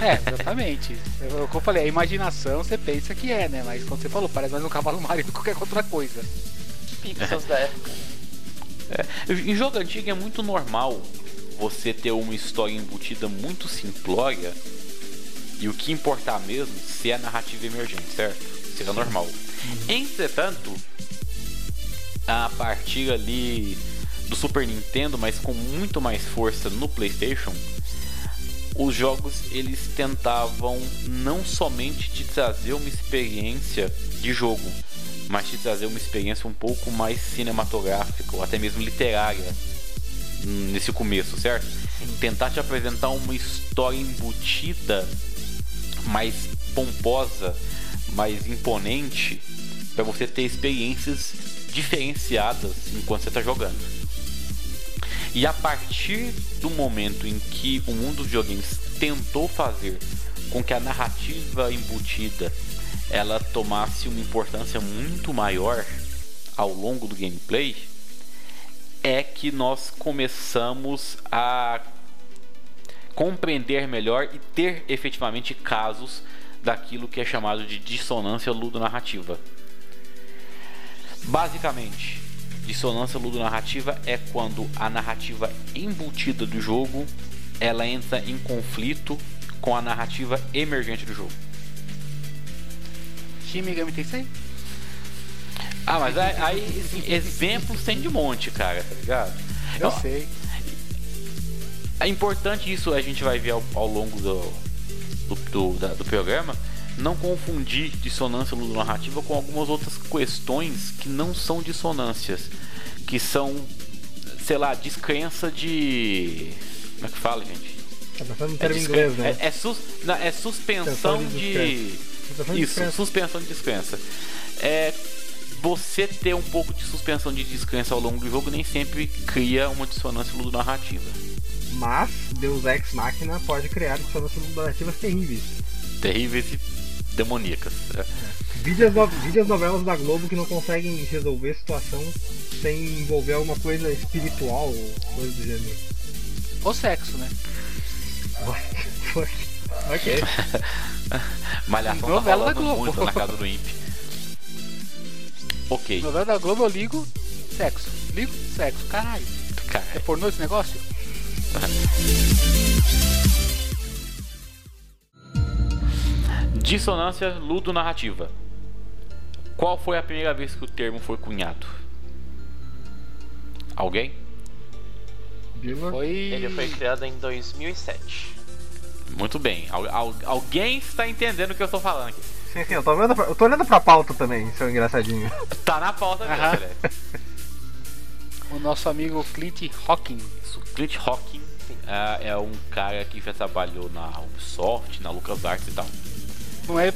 É, exatamente. É o que eu falei, a imaginação você pensa que é, né? Mas quando você falou, parece mais um cavalo marinho do que qualquer outra coisa. Pixels da época. É, em jogo antigo é muito normal você ter uma história embutida muito simplória e o que importar mesmo ser a narrativa emergente, certo? Seria normal. Uhum. Entretanto, a partir ali do Super Nintendo, mas com muito mais força no PlayStation, os jogos eles tentavam não somente te trazer uma experiência de jogo, mas te trazer uma experiência um pouco mais cinematográfica ou até mesmo literária nesse começo, certo? Tentar te apresentar uma história embutida mais pomposa, mais imponente, para você ter experiências diferenciadas enquanto você está jogando. E a partir do momento em que o mundo dos videogames tentou fazer com que a narrativa embutida ela tomasse uma importância muito maior ao longo do gameplay, é que nós começamos a compreender melhor e ter efetivamente casos daquilo que é chamado de dissonância ludonarrativa. Basicamente, dissonância ludonarrativa é quando a narrativa embutida do jogo ela entra em conflito com a narrativa emergente do jogo. Shin Megami Tensei? Ah, mas aí, aí exemplos tem de monte, cara, tá ligado? Eu então, sei. É importante isso, a gente vai ver ao, ao longo do, do, do, da, do programa, não confundir dissonância ludonarrativa com algumas outras questões que não são dissonâncias, que são, sei lá, descrença de. Como é que fala, gente? Tá pensando em termo é inglês, né? É, é, sus, não, é suspensão de. de isso, de suspensão de descrença. É, você ter um pouco de suspensão de descrença ao longo do jogo nem sempre cria uma dissonância ludonarrativa. Mas Deus Ex Machina pode criar dissonâncias ludonarrativas terríveis. Terríveis e demoníacas. É. Vídeos, no, vídeos novelas da Globo que não conseguem resolver a situação sem envolver alguma coisa espiritual ou coisa do gênero. Ou sexo, né? ok. Malhação tá novela tá da Globo. muito na casa do Imp. Ok. Novela da Globo eu ligo sexo. Ligo sexo. Caralho. Caralho. É pornô esse negócio? Dissonância ludonarrativa. Qual foi a primeira vez que o termo foi cunhado? Alguém? Foi... Ele foi criado em 2007. Muito bem. Al alguém está entendendo o que eu estou falando aqui. Sim, sim, eu tô, vendo, eu tô olhando pra pauta também, seu engraçadinho. Tá na pauta mesmo, O nosso amigo Clint Hawking. Isso, Clint Hawking é, é um cara que já trabalhou na Ubisoft, na LucasArts e tal. Não é.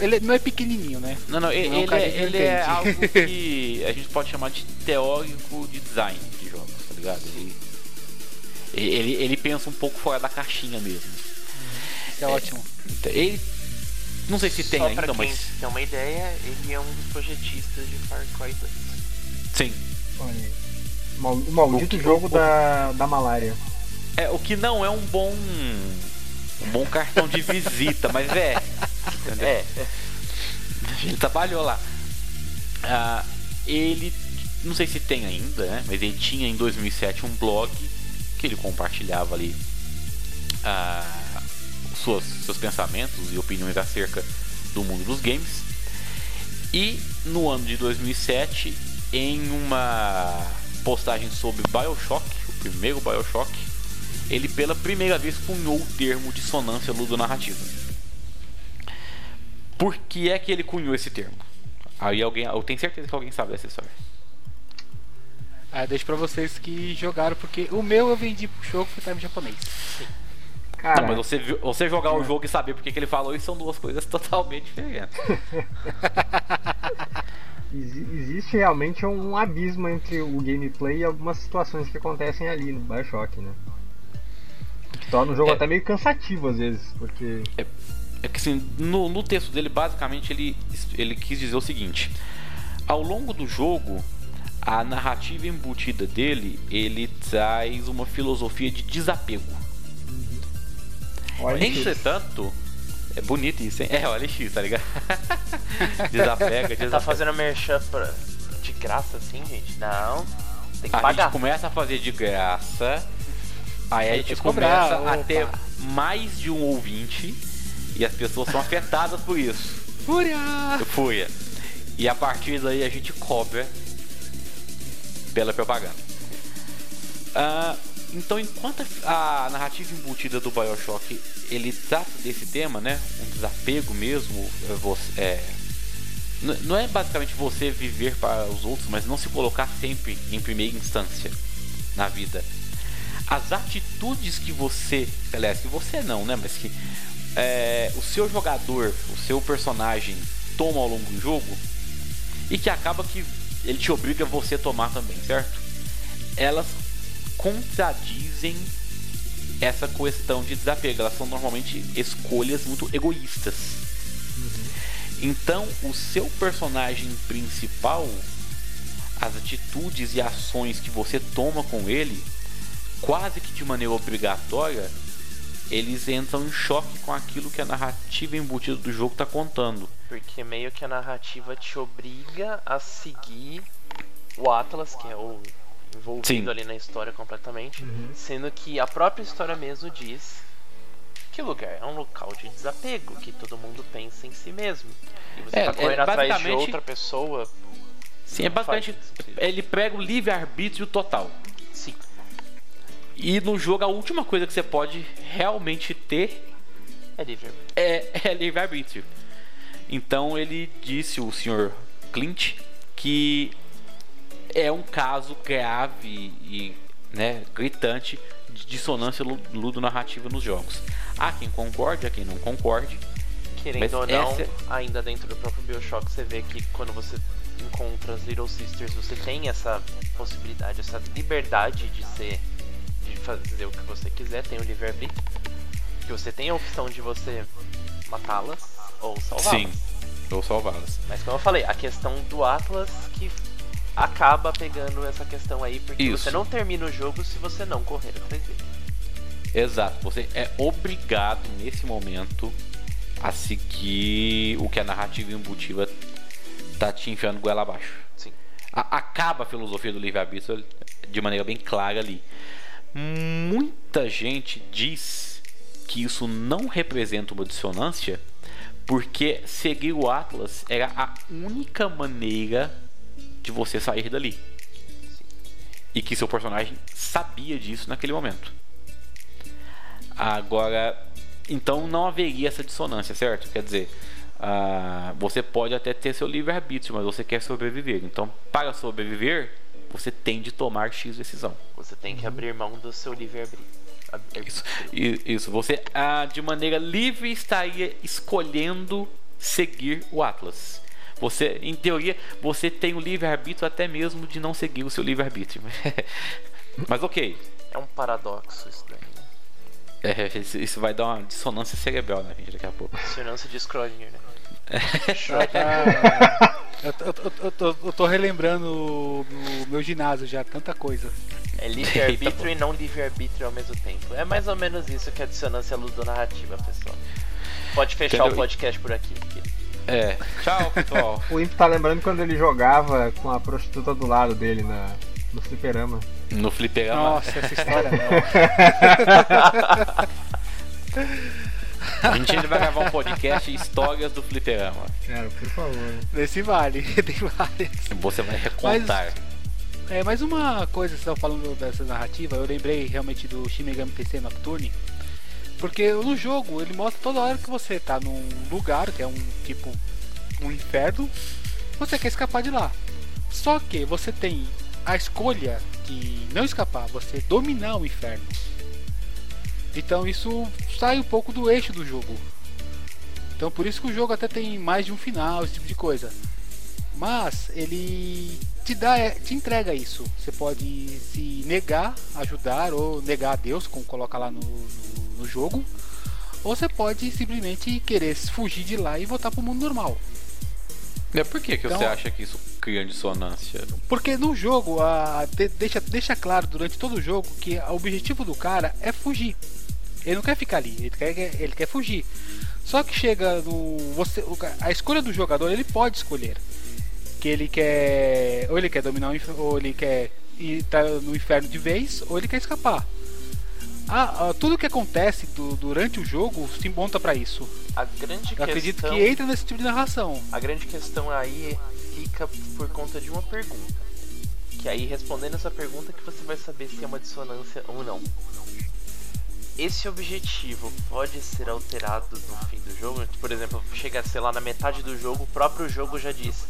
Ele não é pequenininho, né? Não, não, ele, não é, ele, é, é algo que a gente pode chamar de teórico de design de jogos, tá ligado? Ele, ele, ele pensa um pouco fora da caixinha mesmo. É, é ótimo. Ele. Não sei se tem Só ainda, pra quem mas. Tem uma ideia, ele é um dos projetistas de Far Cry 2. Sim. O maldito o, jogo o, da, da malária. É, o que não é um bom. Um bom cartão de visita, mas é. Entendeu? É. Ele trabalhou lá. Ah, ele, não sei se tem ainda, né? Mas ele tinha em 2007 um blog que ele compartilhava ali ah, suas, seus pensamentos e opiniões acerca do mundo dos games. E no ano de 2007, em uma postagem sobre Bioshock, o primeiro Bioshock, ele pela primeira vez cunhou o termo dissonância ludonarrativa. Por que é que ele cunhou esse termo? Aí alguém, eu tenho certeza que alguém sabe dessa história. Ah, deixo pra vocês que jogaram, porque o meu eu vendi pro jogo que tá em japonês. Cara, não, mas você, você jogar é. o jogo e saber porque que ele falou isso são duas coisas totalmente diferentes. Existe realmente um abismo entre o gameplay e algumas situações que acontecem ali no Bioshock, né? Torna o jogo é, até meio cansativo às vezes, porque. É, é que assim, no, no texto dele, basicamente, ele, ele quis dizer o seguinte: ao longo do jogo, a narrativa embutida dele, ele traz uma filosofia de desapego. Olha Entretanto, é bonito isso, hein? É, olha isso, tá ligado? desapega, desapega. Tá fazendo merchan pra... de graça assim, gente? Não. Tem que a pagar. A gente começa a fazer de graça. Aí a gente começa a ter mais de um ouvinte e as pessoas são afetadas por isso. Fúria! Fúria. E a partir daí a gente cobra pela propaganda. Uh, então, enquanto a narrativa embutida do Bioshock ele trata desse tema, né, um desapego mesmo, é, você, é, não é basicamente você viver para os outros, mas não se colocar sempre em primeira instância na vida. As atitudes que você, aliás, que você não, né, mas que é, o seu jogador, o seu personagem toma ao longo do jogo e que acaba que ele te obriga a você tomar também, certo? Elas contradizem essa questão de desapego. Elas são normalmente escolhas muito egoístas. Uhum. Então, o seu personagem principal, as atitudes e ações que você toma com ele, quase que de maneira obrigatória, eles entram em choque com aquilo que a narrativa embutida do jogo está contando. Porque meio que a narrativa te obriga a seguir o Atlas, que é o envolvido Sim. ali na história completamente, uhum. sendo que a própria história mesmo diz que o lugar é um local de desapego, que todo mundo pensa em si mesmo. E você é, tá correndo é, atrás de outra pessoa. Sim, é basicamente. Ele prega o livre-arbítrio total. Sim. E no jogo a última coisa que você pode realmente ter é livre-arbítrio. É, é livre-arbítrio. Então ele disse, o senhor Clint, que é um caso grave e né, gritante de dissonância ludonarrativa nos jogos. Há quem concorde, há quem não concorde. Querendo ou não, essa... ainda dentro do próprio Bioshock, você vê que quando você encontra as Little Sisters, você tem essa possibilidade, essa liberdade de ser de fazer o que você quiser, tem o livre-arbítrio. Que você tem a opção de você matá-las ou salvá-las. Sim, ou salvá-las. Mas como eu falei, a questão do Atlas que acaba pegando essa questão aí, porque Isso. você não termina o jogo se você não correr atrás dele. Exato, você é obrigado nesse momento a seguir o que a narrativa embutiva tá te enfiando goela abaixo. Sim. A acaba a filosofia do livre-arbítrio de maneira bem clara ali. Muita gente diz que isso não representa uma dissonância porque seguir o Atlas era a única maneira de você sair dali. E que seu personagem sabia disso naquele momento. Agora, então não haveria essa dissonância, certo? Quer dizer, uh, você pode até ter seu livre-arbítrio, mas você quer sobreviver. Então, para sobreviver, você tem de tomar X decisão. Você tem que abrir mão do seu livre-arbítrio. Isso, isso, você ah, de maneira livre estaria escolhendo seguir o Atlas. Você, em teoria, você tem o livre-arbítrio até mesmo de não seguir o seu livre-arbítrio. Mas ok. É um paradoxo isso daí. Né? É, isso, isso, vai dar uma dissonância cerebral na né, gente daqui a pouco. Dissonância de Schrödinger, né? eu, eu, eu, tô, eu, tô, relembrando o, meu ginásio já, tanta coisa. É livre-arbítrio e não livre-arbítrio ao mesmo tempo. É mais ou menos isso que é a dissonância ludonarrativa, pessoal. Pode fechar Entendeu? o podcast por aqui. É, tchau pessoal. o Imp tá lembrando quando ele jogava com a prostituta do lado dele na, no fliperama. No fliperama? Nossa, essa história não. A gente vai gravar um podcast Histórias do Fliperama. Cara, por favor. Nesse vale, tem várias. Você vai recontar. Mas, é, mais uma coisa, você estava falando dessa narrativa, eu lembrei realmente do Shin Megami Tensei Nocturne. Porque no jogo ele mostra toda hora que você tá num lugar que é um tipo um inferno, você quer escapar de lá. Só que você tem a escolha de não escapar, você dominar o inferno. Então isso sai um pouco do eixo do jogo. Então por isso que o jogo até tem mais de um final, esse tipo de coisa. Mas ele te dá, é, te entrega isso. Você pode se negar, ajudar ou negar a Deus, como coloca lá no, no, no jogo. Ou você pode simplesmente querer fugir de lá e voltar para o mundo normal. É, por que, que então, você acha que isso cria dissonância? Porque no jogo, a, de, deixa, deixa claro durante todo o jogo que o objetivo do cara é fugir. Ele não quer ficar ali, ele quer, ele quer fugir. Só que chega no. Você, a escolha do jogador, ele pode escolher. Que ele quer. Ou ele quer dominar o ou ele quer ir tá no inferno de vez, ou ele quer escapar. Ah, ah, tudo que acontece do, durante o jogo se monta para isso. A grande Eu questão, acredito que entra nesse tipo de narração. A grande questão aí fica por conta de uma pergunta. Que aí respondendo essa pergunta que você vai saber se é uma dissonância ou não. Esse objetivo pode ser alterado no fim do jogo? Por exemplo, chega a ser lá na metade do jogo, o próprio jogo já diz: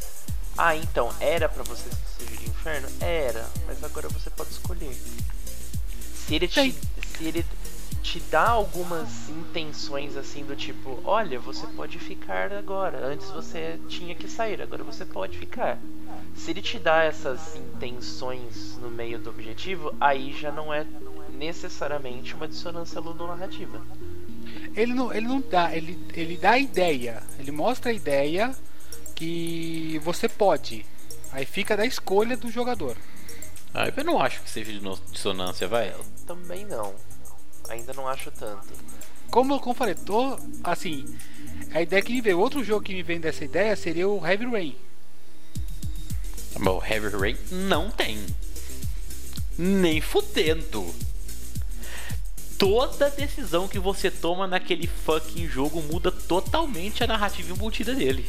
Ah, então era para você fugir do inferno? Era, mas agora você pode escolher. Se ele te, se ele te dá algumas intenções assim do tipo, olha, você pode ficar agora. Antes você tinha que sair, agora você pode ficar. Se ele te dá essas intenções no meio do objetivo, aí já não é necessariamente uma dissonância ludonarrativa. Ele não, ele não dá, ele, ele dá a ideia, ele mostra a ideia que você pode. Aí fica da escolha do jogador. Ah, eu não acho que seja dissonância, vai. Eu também não. Ainda não acho tanto. Como, como eu falei, tô, assim, a ideia que me veio, outro jogo que me vem dessa ideia seria o Heavy Rain. Bom, Heavy Rain não tem. Nem fudendo toda decisão que você toma naquele fucking jogo muda totalmente a narrativa embutida dele.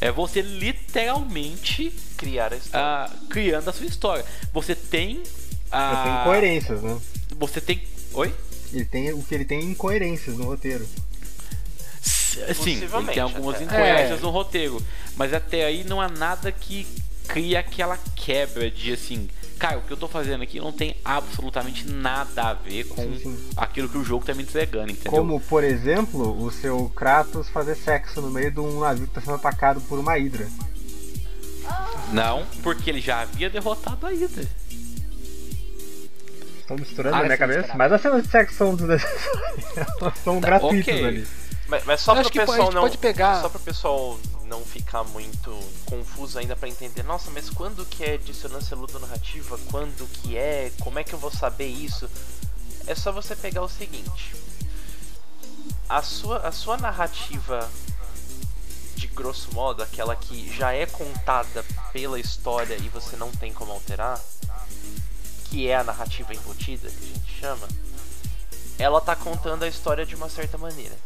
É você literalmente criar a história. Uh, criando a sua história. Você tem a. Você tem incoerências, né? Você tem. Oi? Ele tem o que ele tem incoerências no roteiro. Sim, ele tem algumas até. incoerências é. no roteiro. Mas até aí não há nada que cria aquela quebra de assim cara, o que eu tô fazendo aqui não tem absolutamente nada a ver com sim, sim. aquilo que o jogo tá me entregando, entendeu? Como, por exemplo, o seu Kratos fazer sexo no meio de um navio que tá sendo atacado por uma Hydra. Não, porque ele já havia derrotado a Hydra. Estão misturando ah, na minha cabeça. Mas as cenas de sexo são, são gratuitas okay. ali. Mas, mas só para o pessoal pode, não. Pode pegar... Só para o pessoal não ficar muito confuso ainda para entender, nossa, mas quando que é dissonância ludonarrativa? Quando que é? Como é que eu vou saber isso? É só você pegar o seguinte. A sua, a sua narrativa de grosso modo, aquela que já é contada pela história e você não tem como alterar, que é a narrativa embutida, que a gente chama, ela tá contando a história de uma certa maneira.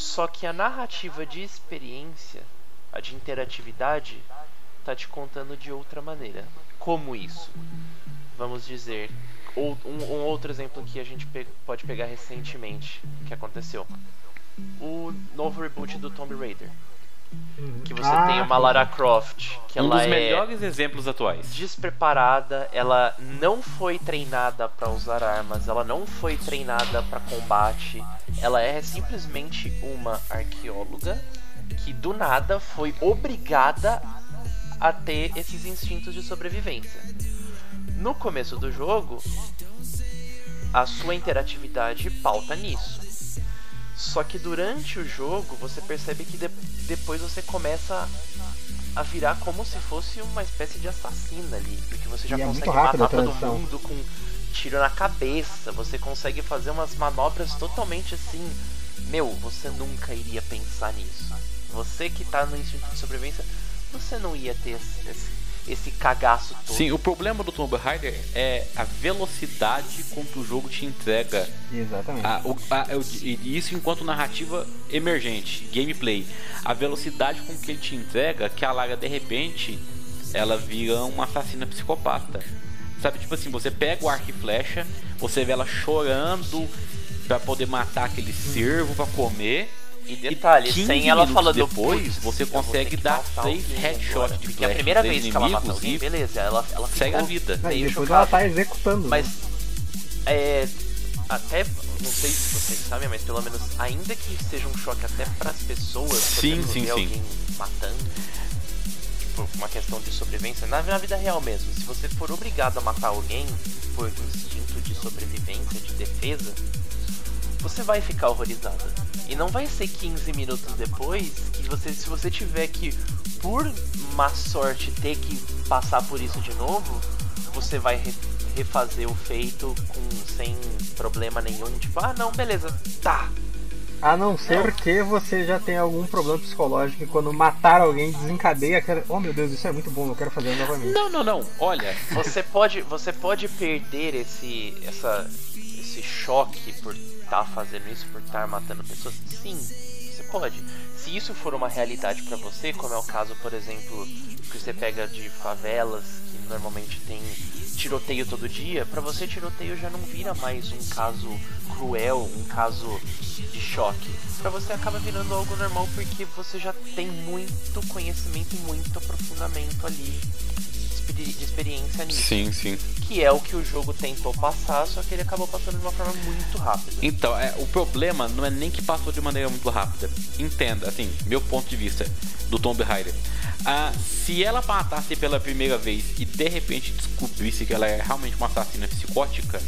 Só que a narrativa de experiência, a de interatividade, tá te contando de outra maneira. Como isso? Vamos dizer, um, um outro exemplo que a gente pe pode pegar recentemente, que aconteceu. O novo reboot do Tomb Raider. Uhum. Que você ah, tem uma Lara Croft, que um ela dos é melhores exemplos atuais. Despreparada, ela não foi treinada para usar armas, ela não foi treinada para combate. Ela é simplesmente uma arqueóloga que do nada foi obrigada a ter esses instintos de sobrevivência. No começo do jogo, a sua interatividade pauta nisso. Só que durante o jogo você percebe que de depois você começa a virar como se fosse uma espécie de assassina ali. Porque você já e é consegue é matar todo mundo com tiro na cabeça. Você consegue fazer umas manobras totalmente assim. Meu, você nunca iria pensar nisso. Você que tá no instinto de sobrevivência, você não ia ter esse, esse esse cagaço todo. Sim, o problema do Tomb Raider é a velocidade com que o jogo te entrega. Exatamente. A, o, a, isso enquanto narrativa emergente, gameplay. A velocidade com que ele te entrega, que a Lara de repente ela vira uma assassina psicopata. Sabe, tipo assim, você pega o arco e flecha, você vê ela chorando para poder matar aquele cervo para comer E detalhe, e sem ela falando depois, você consegue dar três headshots de Porque a primeira vez que ela mata alguém, beleza, ela, ela segue a vida. Depois chocada. ela tá executando. Mas é, até não sei se vocês sabem, mas pelo menos ainda que seja um choque até para as pessoas, sim, sim, sim. alguém matando, por uma questão de sobrevivência, na, na vida real mesmo, se você for obrigado a matar alguém por instinto de sobrevivência, de defesa, você vai ficar horrorizada. E não vai ser 15 minutos depois que você, se você tiver que, por má sorte, ter que passar por isso de novo, você vai refazer o feito com sem problema nenhum, tipo, ah não, beleza, tá. A não ser não. que você já tenha algum problema psicológico e quando matar alguém desencadeia aquela. Oh meu Deus, isso é muito bom, eu quero fazer novamente. Não, não, não. Olha. Você pode, você pode perder esse, essa, esse choque por estar tá fazendo isso, por estar tá matando pessoas. Sim, você pode. Se isso for uma realidade para você, como é o caso, por exemplo, que você pega de favelas, que normalmente tem tiroteio todo dia, para você tiroteio já não vira mais um caso cruel, um caso de choque. Para você acaba virando algo normal porque você já tem muito conhecimento e muito aprofundamento ali de experiência nisso. Sim, sim. Que é o que o jogo tentou passar, só que ele acabou passando de uma forma muito rápida. Então, é, o problema não é nem que passou de maneira muito rápida. Entenda, assim, meu ponto de vista do Tomb Raider. Ah, se ela matasse pela primeira vez e de repente descobrisse que ela é realmente uma assassina psicótica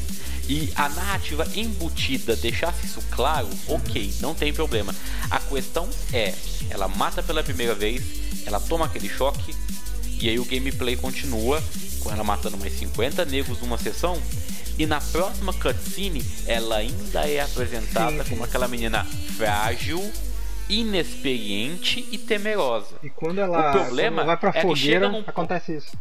e a narrativa embutida deixasse isso claro, ok, não tem problema. A questão é, ela mata pela primeira vez, ela toma aquele choque e aí o gameplay continua com ela matando mais 50 negros numa sessão e na próxima cutscene ela ainda é apresentada como aquela menina frágil inexperiente e temerosa. E quando ela, o problema vai pra é fogueira, num, acontece isso.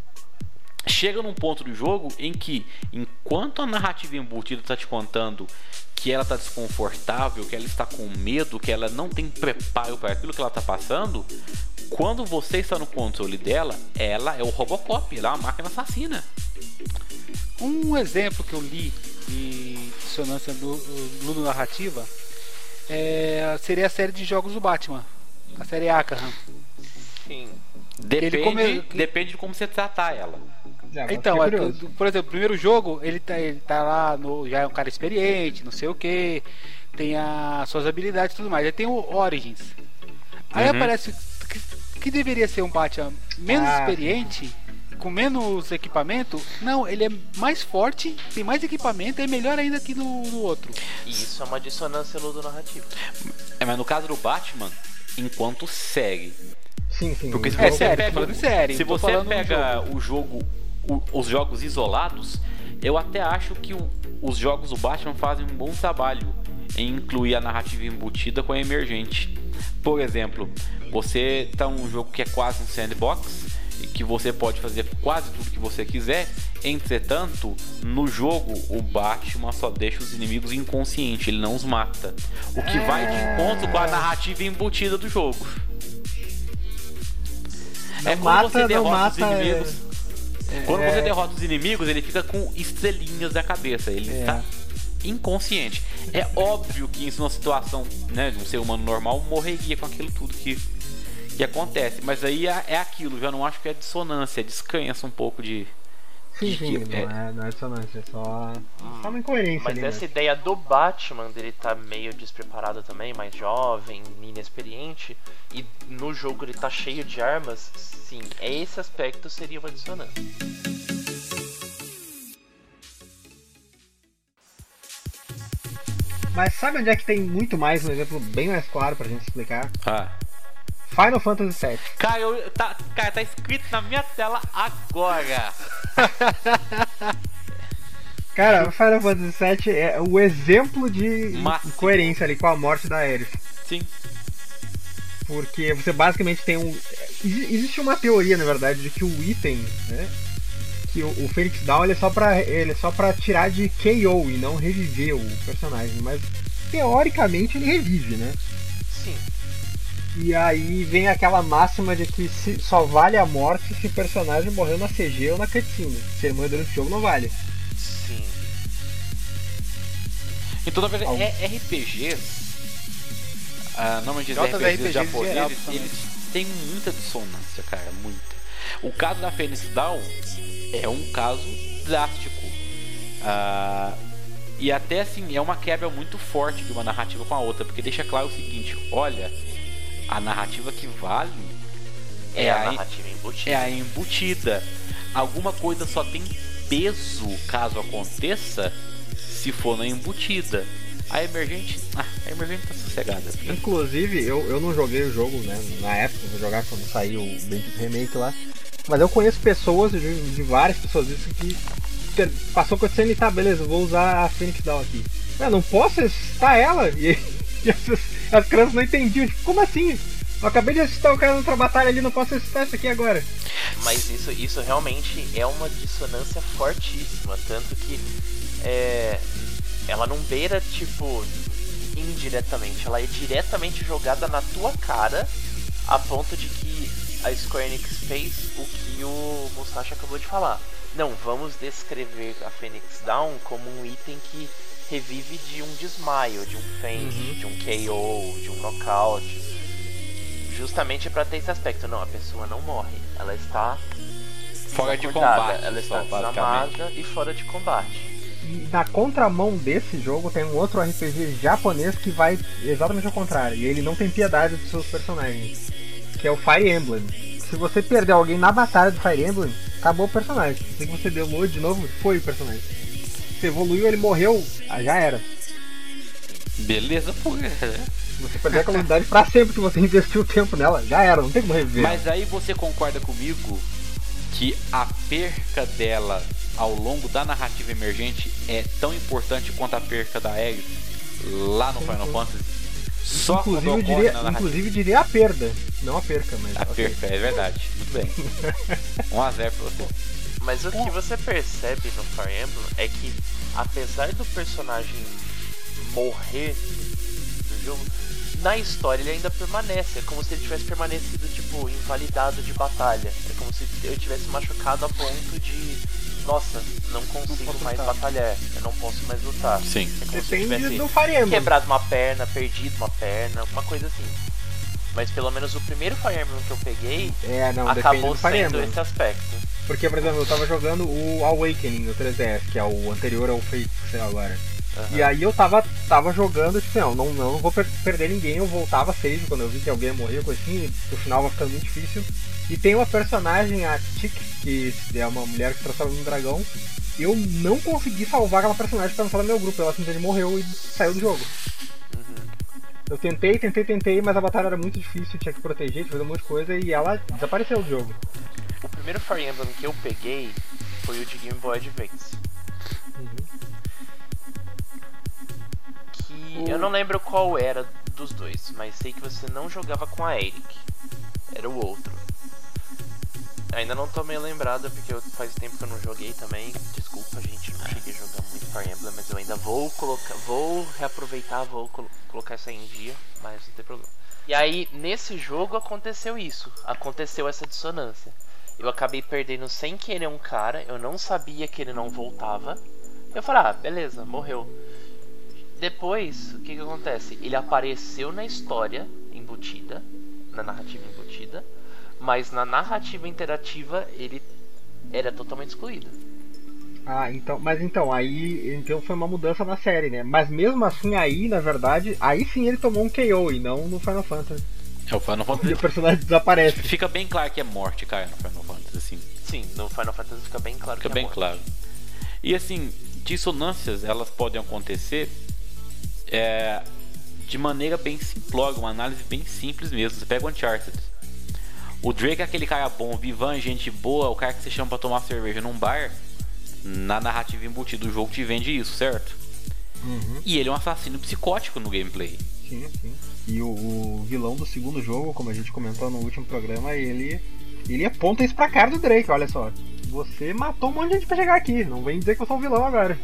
Chega num ponto do jogo em que, enquanto a narrativa embutida está te contando que ela está desconfortável, que ela está com medo, que ela não tem preparo para aquilo que ela está passando, quando você está no controle dela, ela é o Robocop, ela é uma máquina assassina. Um exemplo que eu li de dissonância no narrativa é, seria a série de jogos do Batman. A série Arkham. Sim. Depende, come... depende de como você tratar ela. Já, então, é, por exemplo, o primeiro jogo, ele tá, ele tá lá, no, já é um cara experiente, não sei o que, tem as suas habilidades e tudo mais. Aí tem o Origins. Aí uhum. aparece que, que, deveria ser um Batman menos ah. experiente, com menos equipamento, não, ele é mais forte, tem mais equipamento, é melhor ainda que no, no outro. E isso é uma dissonância ludo-narrativa. É, mas no caso do Batman, enquanto segue. Sim, sim. Porque se é, você série, pega, série, se você pega jogo. o jogo, o, os jogos isolados, eu até acho que o, os jogos do Batman fazem um bom trabalho em incluir a narrativa embutida com a emergente. Por exemplo, você tá um jogo que é quase um sandbox, que você pode fazer quase tudo que você quiser. Entretanto, no jogo, o Batman só deixa os inimigos inconscientes, ele não os mata. O que é... vai de encontro com a narrativa embutida do jogo. Não é quando mata, você derrota mata, os inimigos. É... Quando você derrota os inimigos, ele fica com estrelinhas na cabeça. Ele está é. Inconsciente. É óbvio que isso numa situação né, de um ser humano normal morreria com aquilo tudo que que acontece. Mas aí é, é aquilo, já não acho que é dissonância, é descansa um pouco de. Sim, sim, não é, é, não é dissonância, é só, hum. só uma incoerência. Mas ali, essa né? ideia do Batman, dele tá meio despreparado também, mais jovem, inexperiente, e no jogo ele tá cheio de armas, sim, esse aspecto seria uma dissonância. Mas sabe onde é que tem muito mais, um exemplo bem mais claro pra gente explicar? Ah. Final Fantasy VII. Cara, eu, tá, cara, tá escrito na minha tela agora. cara, Final Fantasy VII é o exemplo de Máximo. coerência ali com a morte da Aerith. Sim. Porque você basicamente tem um. Existe uma teoria, na verdade, de que o item, né? Que o, o Phoenix Down ele é, só pra, ele é só pra tirar de KO e não reviver o personagem. Mas teoricamente ele revive, né? Sim. E aí vem aquela máxima de que se, só vale a morte se o personagem morreu na CG ou na cutscene. Se ele morreu durante o jogo, não vale. Sim. Então, na verdade, é RPGs. Ah, normalmente os RPGs japoneses, eles têm muita dissonância, cara, muita. O caso da Phoenix Down é um caso drástico. Ah, e até assim, é uma quebra muito forte de uma narrativa com a outra, porque deixa claro o seguinte: olha, a narrativa que vale é, é a, a narrativa embutida. É a embutida. Alguma coisa só tem peso caso aconteça se for na embutida. A emergente. Ah, a emergente tá sossegada. Inclusive, eu, eu não joguei o jogo, né? Na época, vou jogar quando saiu o Bendito Remake lá. Mas eu conheço pessoas, de, de várias pessoas isso que passou com a cena e tá, beleza, vou usar a Phoenix Down aqui. Eu não posso ressuscitar ela? E, e as, as, crianças não entendiam. Tipo, como assim? Eu acabei de ressuscitar o cara outra batalha ali, não posso ressuscitar isso aqui agora. Mas isso, isso realmente é uma dissonância fortíssima. Tanto que é, ela não beira, tipo, indiretamente. Ela é diretamente jogada na tua cara a ponto de que a Square Enix fez o que o Musashi acabou de falar. Não, vamos descrever a Phoenix Down como um item que revive de um desmaio, de um faint, uhum. de um KO, de um knockout. Justamente para ter esse aspecto. Não, a pessoa não morre. Ela está fora de combate. Ela está desarmada e fora de combate. E na contramão desse jogo tem um outro RPG japonês que vai exatamente ao contrário. E ele não tem piedade dos seus personagens. Que é o Fire Emblem. Se você perder alguém na batalha do Fire Emblem, acabou o personagem. Se você load de novo, foi o personagem. Você evoluiu, ele morreu, ah, já era. Beleza, pô. Você perdeu aquela unidade pra sempre que você investiu o tempo nela, já era, não tem como reviver. Mas aí você concorda comigo que a perca dela ao longo da narrativa emergente é tão importante quanto a perca da Ares lá no Final. Fantasy? Só inclusive, eu diria, inclusive diria a perda, não a perca, mas. A okay. perca, é verdade. Muito bem. 1 a 0 pra você. Mas o que você percebe no Fire Emblem é que apesar do personagem morrer no jogo, na história ele ainda permanece. É como se ele tivesse permanecido, tipo, invalidado de batalha. É como se eu tivesse machucado a ponto de. Nossa, não consigo não mais lutar. batalhar. Eu não posso mais lutar. Sim. É como Depende se eu tivesse quebrado uma perna, perdido uma perna, alguma coisa assim. Mas pelo menos o primeiro Fire Emblem que eu peguei é, não, acabou sendo esse aspecto. Porque, por exemplo, eu tava jogando o Awakening no 3DS, que é o anterior ao Fate, sei lá agora. Uhum. E aí eu tava, tava jogando, tipo, não, não, não vou per perder ninguém, eu voltava save quando eu vi que alguém ia morrer, coisa assim, o final vai ficando muito difícil. E tem uma personagem, a Tik, que é uma mulher que se transforma num dragão. Eu não consegui salvar aquela personagem pra não falar no meu grupo, ela simplesmente morreu e saiu do jogo. Uhum. Eu tentei, tentei, tentei, mas a batalha era muito difícil, tinha que proteger, tinha que fazer um monte de coisa e ela desapareceu do jogo. O primeiro Fire Emblem que eu peguei foi o de Game Boy Advance. Eu não lembro qual era dos dois, mas sei que você não jogava com a Eric. Era o outro. Ainda não tô meio lembrado porque faz tempo que eu não joguei também. Desculpa, gente, não cheguei a jogar muito Fire Emblem, mas eu ainda vou colocar, vou reaproveitar, vou colo colocar essa em dia, mas não tem problema. E aí, nesse jogo aconteceu isso, aconteceu essa dissonância. Eu acabei perdendo sem querer um cara, eu não sabia que ele não voltava. Eu falei, ah, beleza, morreu. Depois, o que, que acontece? Ele apareceu na história embutida, na narrativa embutida, mas na narrativa interativa ele era totalmente excluído. Ah, então, mas então, aí então foi uma mudança na série, né? Mas mesmo assim aí, na verdade, aí sim ele tomou um KO e não no Final Fantasy. É o Final Fantasy. E o personagem desaparece. Fica bem claro que é morte, cara, no Final Fantasy, assim. Sim, no Final Fantasy fica bem claro fica que é bem morte. claro. E assim, dissonâncias, elas podem acontecer é, de maneira bem simplória, uma análise bem simples mesmo. Você pega o Uncharted. O Drake é aquele cara bom, vivan, gente boa, o cara que você chama pra tomar cerveja num bar. Na narrativa embutida do jogo te vende isso, certo? Uhum. E ele é um assassino psicótico no gameplay. Sim, sim. E o, o, vilão do segundo jogo, como a gente comentou no último programa, ele, ele aponta isso pra cara do Drake, olha só. Você matou um monte de gente pra chegar aqui, não vem dizer que eu sou o vilão agora.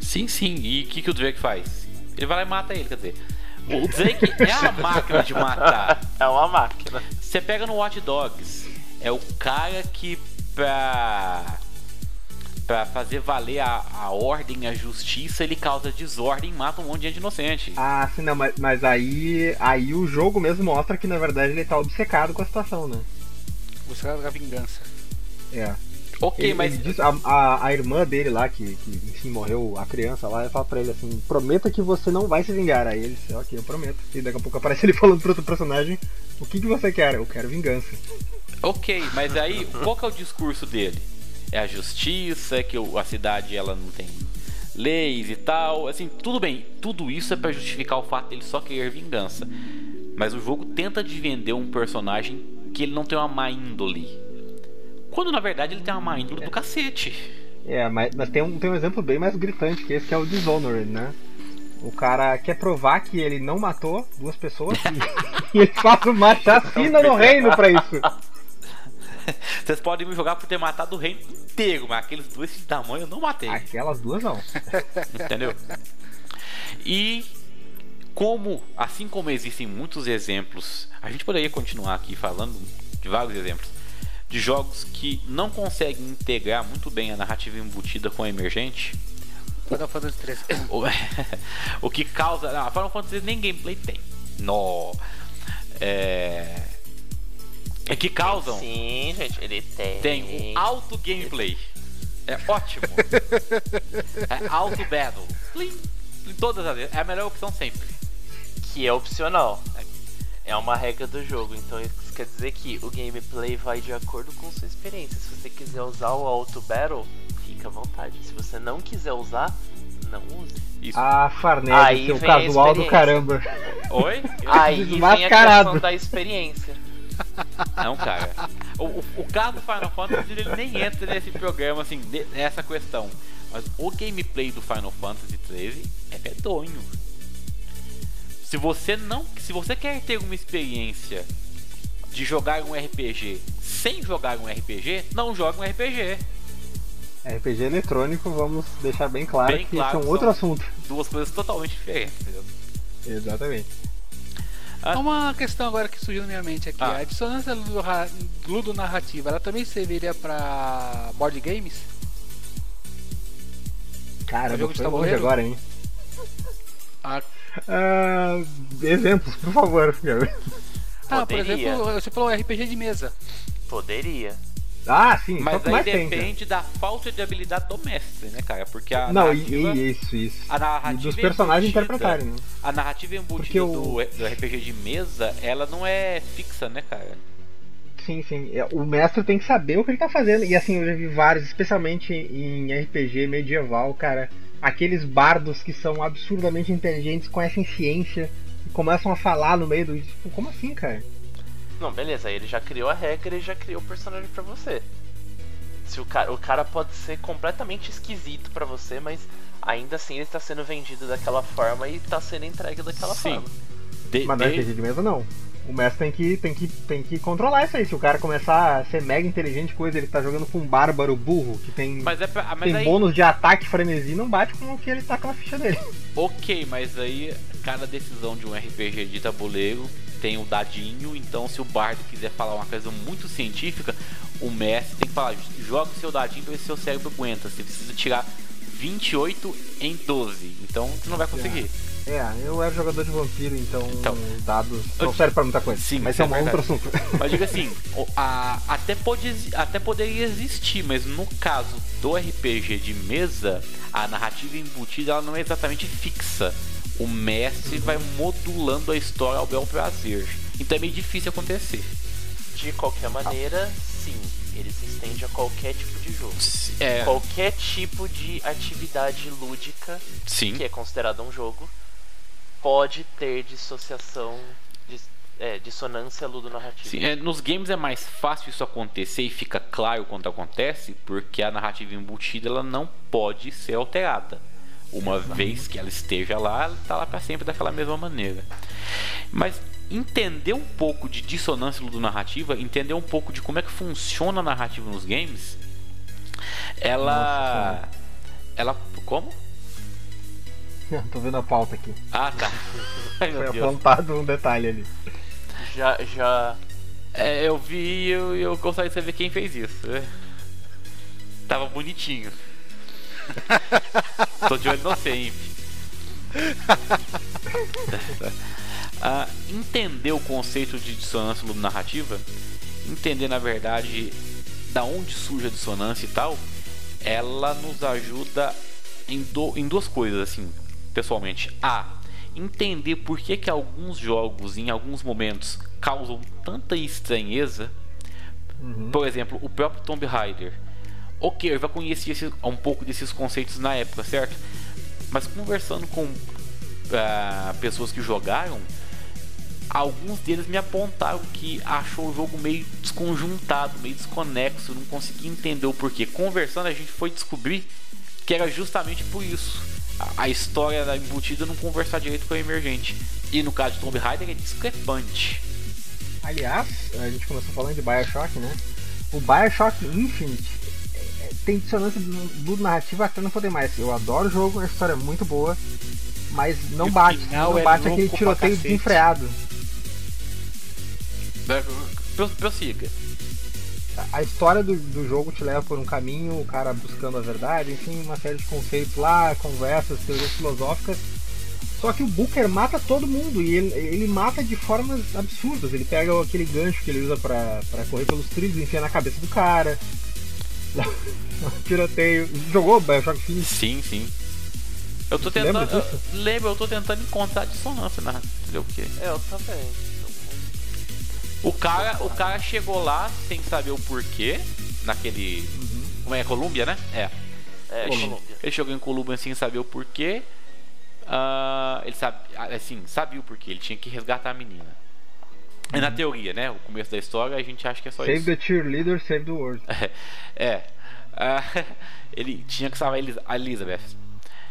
Sim, sim. E o que, que o Drake faz? Ele vai lá e mata ele, quer dizer. O Drake é uma máquina de matar. É uma máquina. Você pega no Watch Dogs, é o cara que pra para fazer valer a, a ordem, a justiça, ele causa desordem e mata um monte de gente inocente. Ah, sim, não, mas, mas aí, aí o jogo mesmo mostra que na verdade ele tá obcecado com a situação, né? Obcecado com a vingança. É. Ok, ele, mas. Ele diz, a, a, a, irmã dele lá, que, que enfim morreu, a criança lá, fala pra ele assim: prometa que você não vai se vingar. Aí ele diz: ok, eu prometo. E daqui a pouco aparece ele falando pro outro personagem: o que, que você quer? Eu quero vingança. Ok, mas aí qual que é o discurso dele? É a justiça, é que a cidade ela não tem leis e tal. Assim, tudo bem, tudo isso é para justificar o fato dele só querer vingança. Mas o jogo tenta de vender um personagem que ele não tem uma má índole quando na verdade ele tem uma má índole do cacete. É, mas, mas tem, um, tem um exemplo bem mais gritante que esse, que é o Dishonored, né? O cara quer provar que ele não matou duas pessoas e, ele faz uma chacina no reino pra isso. Vocês podem me jogar por ter matado o reino inteiro, mas aqueles dois de tamanho eu não matei. Aquelas duas não. Entendeu? E como, assim como existem muitos exemplos, a gente poderia continuar aqui falando de vários exemplos de jogos que não conseguem integrar muito bem a narrativa embutida com a emergente. Final Fantasy 3. O, o que causa. Não, Final Fantasy nem gameplay tem. No. É. É que causam. Sim, gente, ele tem. Tem um alto gameplay. É ótimo. é alto battle. Em todas as vezes. É a melhor opção sempre. Que é opcional. É uma regra do jogo, então quer dizer que o gameplay vai de acordo com sua experiência. Se você quiser usar o Auto Battle, fica à vontade. Se você não quiser usar, não use. Isso. Ah, Farnese, seu casual do caramba. Oi? Aí vem a questão da experiência. Não, cara. O, o, o caso do Final Fantasy ele nem entra nesse programa, assim, nessa questão. Mas o gameplay do Final Fantasy 13 é medonho. Se você não, se você quer ter uma experiência de jogar um RPG sem jogar um RPG, não joga um RPG. RPG eletrônico, vamos deixar bem claro bem que claro, é um outro assunto. Duas coisas totalmente diferentes. Entendeu? Exatamente. Ah. Uma questão agora que surgiu na minha mente aqui. Ah. A dissonância ludonarrativa, ela também serviria para board games? Cara, o jogo de tabuleiro agora, hein? Ah. Uh, exemplos, por favor. Ah, por exemplo, você falou RPG de mesa. Poderia. Ah, sim, mas aí depende da falta de habilidade do mestre, né, cara? Porque a Não, narrativa, isso, isso. A narrativa e dos personagens interpretarem, né? A narrativa embutida do, do RPG de mesa, ela não é fixa, né, cara? Sim, sim. É, o mestre tem que saber o que ele tá fazendo. E assim, eu já vi vários, especialmente em RPG medieval, cara. Aqueles bardos que são absurdamente inteligentes, conhecem ciência, começam a falar no meio do. Tipo, como assim, cara? Não, beleza, ele já criou a regra e já criou o personagem para você. Se o cara, o cara pode ser completamente esquisito para você, mas ainda assim ele está sendo vendido daquela forma e está sendo entregue daquela Sim. forma. De, mas não é de mesa não. O mestre tem que, tem, que, tem que controlar isso aí. Se o cara começar a ser mega inteligente, coisa, ele tá jogando com um bárbaro burro que tem, mas é pra, mas tem aí... bônus de ataque frenesi, não bate com o que ele tá com a ficha dele. Ok, mas aí cada decisão de um RPG de tabuleiro tem o dadinho, então se o bardo quiser falar uma coisa muito científica, o mestre tem que falar, joga o seu dadinho pra ver se seu cérebro aguenta. Você precisa tirar 28 em 12, então você não vai conseguir. É. É, eu era jogador de vampiro, então, então dados não servem pra muita coisa. Sim, mas é um é outro assunto. Mas diga assim, a, até, pode, até poderia existir, mas no caso do RPG de mesa, a narrativa embutida ela não é exatamente fixa. O mestre uhum. vai modulando a história ao bel prazer. Então é meio difícil acontecer. De qualquer maneira, sim, ele se estende a qualquer tipo de jogo. É... Qualquer tipo de atividade lúdica sim. que é considerada um jogo pode ter dissociação, é, dissonância ludonarrativa. Sim, é, nos games é mais fácil isso acontecer e fica claro quando acontece, porque a narrativa embutida ela não pode ser alterada. Uma Exato. vez que ela esteja lá, ela está lá para sempre daquela mesma maneira. Mas entender um pouco de dissonância ludonarrativa, entender um pouco de como é que funciona a narrativa nos games, ela. Nossa, ela. Como? Tô vendo a pauta aqui. Ah, tá. Ai, Foi apontado um detalhe ali. Já, já. É, eu vi e eu, eu gostaria de saber quem fez isso. Tava bonitinho. Tô de olho no você, uh, entender o conceito de dissonância narrativa, entender na verdade da onde surge a dissonância e tal, ela nos ajuda em, do, em duas coisas, assim, pessoalmente. A. Entender por que, que alguns jogos, em alguns momentos, causam tanta estranheza. Uhum. Por exemplo, o próprio Tomb Raider. Ok, eu já conhecia esse, um pouco desses conceitos na época, certo? Mas conversando com uh, pessoas que jogaram, alguns deles me apontaram que achou o jogo meio desconjuntado, meio desconexo, não conseguia entender o porquê. Conversando, a gente foi descobrir que era justamente por isso. A, história da embutida não conversar direito com a emergente. E no caso de Tomb Raider é discrepante. Aliás, a gente começou falando de Bioshock, né? O Bioshock Infinite é, é, tem dissonância do, narrativo até não poder mais. Eu adoro o jogo, a história é muito boa, mas não bate. Não é bate aquele tiroteio desenfreado. Prossiga. A história do, do jogo te leva por um caminho, o cara buscando a verdade, enfim, uma série de conceitos lá, conversas, teorias filosóficas. Só que o Booker mata todo mundo e ele, ele mata de formas absurdas. Ele pega aquele gancho que ele usa para correr pelos trilhos e enfia na cabeça do cara. Tiroteio. Jogou Bioshock Infinite? Sim, sim. Eu tô tentando. Eu, lembra, eu tô tentando encontrar dissonância na. Entendeu o quê? É, eu também. O cara, o cara chegou lá sem saber o porquê, naquele. Uhum. Como é? Colômbia, né? É. É, ele, ele chegou em Colômbia sem saber o porquê. Uh, ele sabe, assim, sabia o porquê, ele tinha que resgatar a menina. Uhum. É na teoria, né? O começo da história a gente acha que é só save isso. Save the cheerleader, save the world. é. Uh, ele tinha que salvar a Elizabeth.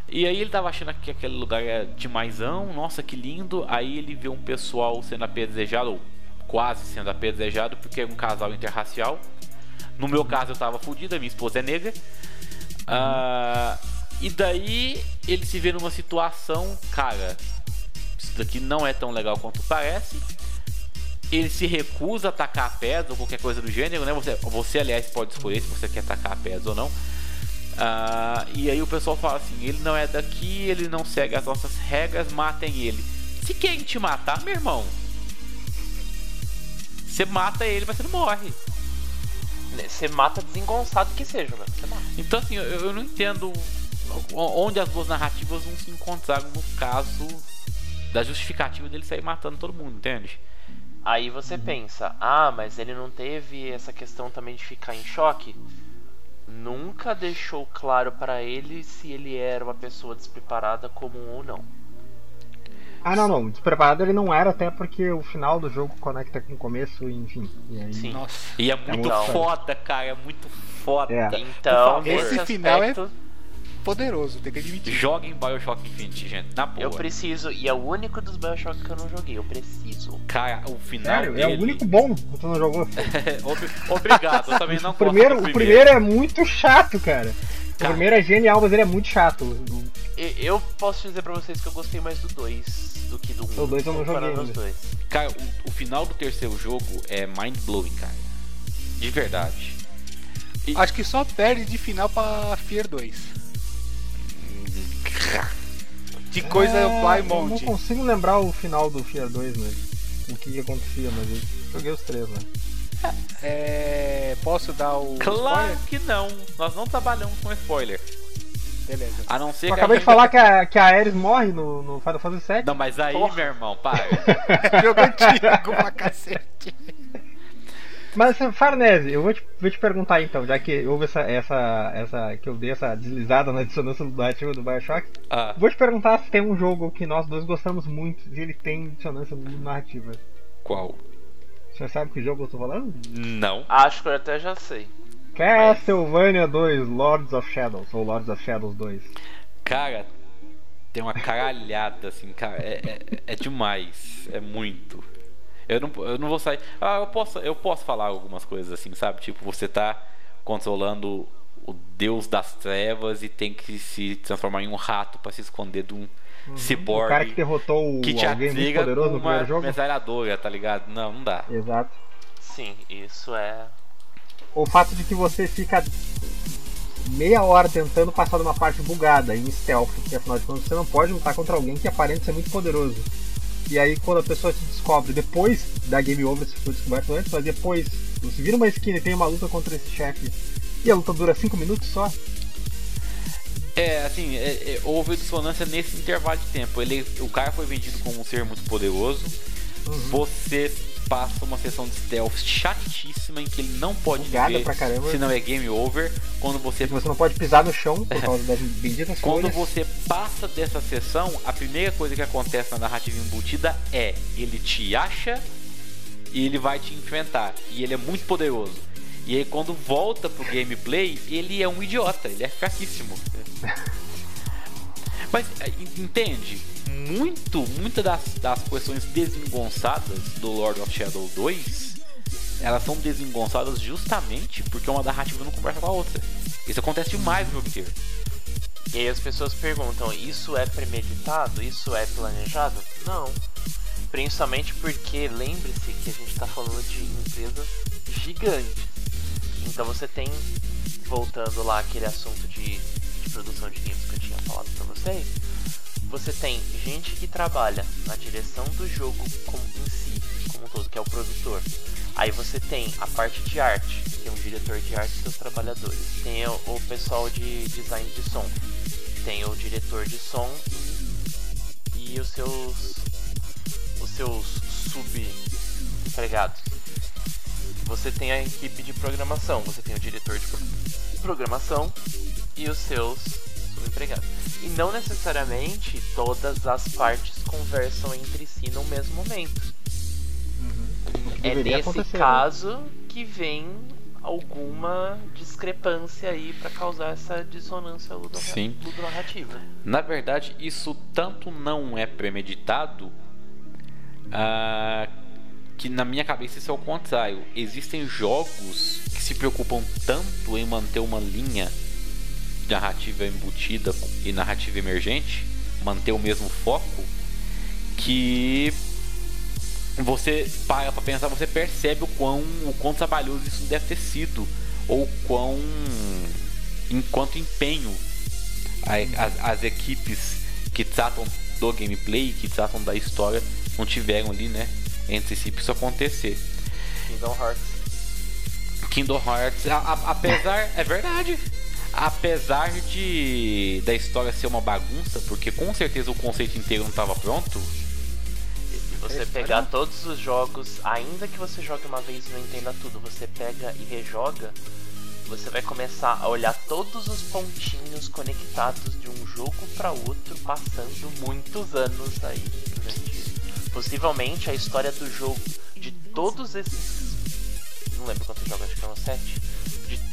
E aí ele tava achando que aquele lugar é demaisão, nossa que lindo. Aí ele vê um pessoal sendo apedrejado, ou quase sendo apedrejado, porque é um casal interracial. No meu caso eu tava fudido, a minha esposa é negra. Uh, e daí ele se vê numa situação, cara, isso daqui não é tão legal quanto parece. Ele se recusa a atacar pedras ou qualquer coisa do gênero, né? Você, você aliás, pode escolher se você quer atacar pedras ou não. Uh, e aí o pessoal fala assim: ele não é daqui, ele não segue as nossas regras, matem ele. Se querem te matar, meu irmão, você mata ele, mas você não morre. Você mata desengonçado que seja, velho. Então, assim, eu, eu, não entendo onde as duas narrativas vão se encontrar no caso da justificativa dele sair matando todo mundo, entende? Aí você pensa, ah, mas ele não teve essa questão também de ficar em choque? nunca deixou claro para ele se ele era uma pessoa despreparada comum ou não. Ah, não, não. Despreparado ele não era, até porque o final do jogo conecta com o começo, enfim. E aí... Sim. Nossa. E é muito é foda, cara. É muito foda. É. Então, esse final é poderoso, tem que admitir. Joguem Bioshock Infinite, gente, na boa. Eu preciso, e é o único dos Bioshock que eu não joguei, eu preciso. Cara, o final Sério? dele... É o único bom que você não jogou. Obrigado, eu também não o primeiro, gosto O primeiro é muito chato, cara. cara. O primeiro é genial, mas ele é muito chato. Eu posso dizer pra vocês que eu gostei mais do 2 do que do 1. Um, o 2 eu não joguei ainda. Dois. Cara, o, o, final do terceiro jogo é mind-blowing, cara. De verdade. E... Acho que só perde de final pra Fear 2. Que coisa é, vai monte. Eu não consigo lembrar o final do Fear 2, né? O que acontecia, mas eu joguei os três, né? É, posso dar o. Claro spoiler? que não. Nós não trabalhamos com spoiler. Beleza. A não ser eu que acabei de falar que a, que a Ares morre no, no Final Fantasy VII. Não, mas aí, Porra. meu irmão, para. Jogo antigo pra cacete. Mas, Farnese, eu vou te, vou te perguntar então, já que houve essa, essa, essa. que eu dei essa deslizada na dissonância narrativa do Bioshock. Ah. Vou te perguntar se tem um jogo que nós dois gostamos muito e ele tem dissonância narrativa. Qual? Você sabe que jogo eu tô falando? Não. Acho que eu até já sei. Castlevania 2, Lords of Shadows, ou Lords of Shadows 2. Cara, tem uma caralhada assim, cara. É, é, é demais. É muito. Eu não, eu não vou sair. Ah, eu posso, eu posso falar algumas coisas assim, sabe? Tipo, você tá controlando o deus das trevas e tem que se transformar em um rato para se esconder de um uhum. cyborg. O cara que derrotou que te alguém muito poderoso no primeiro jogo. metralhadora, tá ligado? Não, não dá. Exato. Sim, isso é. O fato de que você fica meia hora tentando passar de uma parte bugada em stealth, porque afinal de contas você não pode lutar contra alguém que aparenta ser muito poderoso. E aí quando a pessoa te descobre, depois da game over, se for descoberto antes, mas depois você vira uma esquina e tem uma luta contra esse chefe e a luta dura 5 minutos só. É, assim, é, é, houve dissonância nesse intervalo de tempo. Ele, o cara foi vendido como um ser muito poderoso. Uhum. Você passa uma sessão de stealth chatíssima em que ele não pode Bugada viver se não é game over. Quando você você não pode pisar no chão por causa das benditas Quando você passa dessa sessão, a primeira coisa que acontece na narrativa embutida é ele te acha e ele vai te enfrentar. E ele é muito poderoso. E aí quando volta pro gameplay, ele é um idiota, ele é fraquíssimo. Mas é, entende? Muito, muitas das, das questões desengonçadas do Lord of Shadow 2, elas são desengonçadas justamente porque uma narrativa não conversa com a outra. Isso acontece demais no jogo. E aí as pessoas perguntam, isso é premeditado? Isso é planejado? Não. Principalmente porque lembre-se que a gente está falando de empresas gigantes. Então você tem, voltando lá aquele assunto de produção de games que eu tinha falado para vocês, você tem gente que trabalha na direção do jogo como, em si, como um todo, que é o produtor. Aí você tem a parte de arte, tem um diretor de arte e seus trabalhadores. Tem o, o pessoal de design de som. Tem o diretor de som e, e os seus os seus sub-empregados. Você tem a equipe de programação, você tem o diretor de programação e os seus subempregados. E não necessariamente todas as partes conversam entre si no mesmo momento. Uhum. É nesse né? caso né? que vem alguma discrepância aí para causar essa dissonância ludonarrativa. Na verdade, isso tanto não é premeditado Uh, que na minha cabeça isso é o contrário. Existem jogos que se preocupam tanto em manter uma linha narrativa embutida e narrativa emergente, manter o mesmo foco, que você para pra pensar, você percebe o quão, o quão trabalhoso isso deve ter sido, ou quão enquanto empenho as, as equipes que tratam do gameplay, que tratam da história, não tiveram ali, né? Entre si pra isso acontecer. Kingdom Hearts. Kingdom Hearts, a, a, apesar. é verdade. Apesar de da história ser uma bagunça, porque com certeza o conceito inteiro não estava pronto. Se você pegar todos os jogos, ainda que você jogue uma vez e não entenda tudo, você pega e rejoga, você vai começar a olhar todos os pontinhos conectados de um jogo para outro, passando muitos anos aí Possivelmente a história do jogo, de todos esses. Não lembro quantos jogos, acho que foram sete.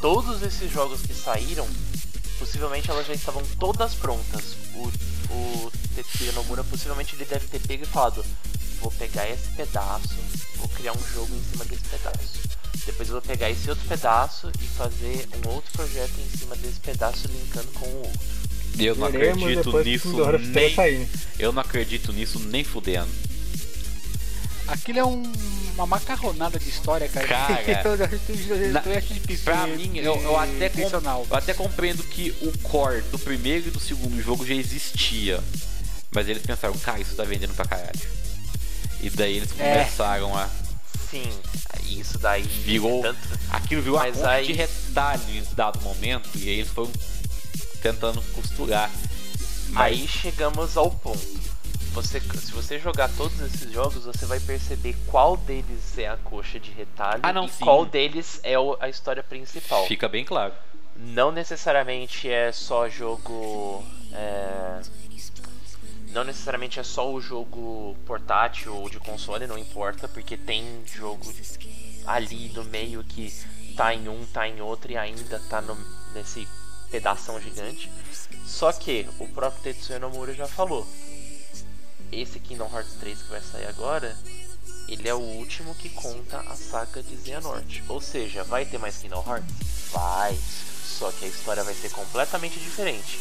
Todos esses jogos que saíram, possivelmente elas já estavam todas prontas. O, o Tetsuya Nomura possivelmente ele deve ter pego e falado: Vou pegar esse pedaço, vou criar um jogo em cima desse pedaço. Depois eu vou pegar esse outro pedaço e fazer um outro projeto em cima desse pedaço linkando com o outro. Eu não acredito nisso nem. Eu não acredito nisso nem fudendo. Aquilo é um, uma macarronada de história, cara. Cara, eu, na, pra mim, eu, eu, até eu até compreendo que o core do primeiro e do segundo jogo já existia. Mas eles pensaram, cara, isso tá vendendo pra caralho. E daí eles é. começaram é. a. Sim, isso daí. Virou. Tanto... Aquilo virou Mas a aí... de retalho em dado momento. E aí eles foram tentando costurar. Mas... Aí chegamos ao ponto você, se você jogar todos esses jogos, você vai perceber qual deles é a coxa de retalho ah, não, e sim. qual deles é a história principal. Fica bem claro. Não necessariamente é só jogo. É... Não necessariamente é só o jogo portátil ou de console, não importa, porque tem jogo ali no meio que tá em um, tá em outro e ainda tá no, nesse pedação gigante. Só que o próprio Tetsuya Nomura já falou, esse Kingdom Hearts 3 que vai sair agora, ele é o último que conta a saga de Xehanort. Ou seja, vai ter mais Kingdom Hearts? Vai. Só que a história vai ser completamente diferente.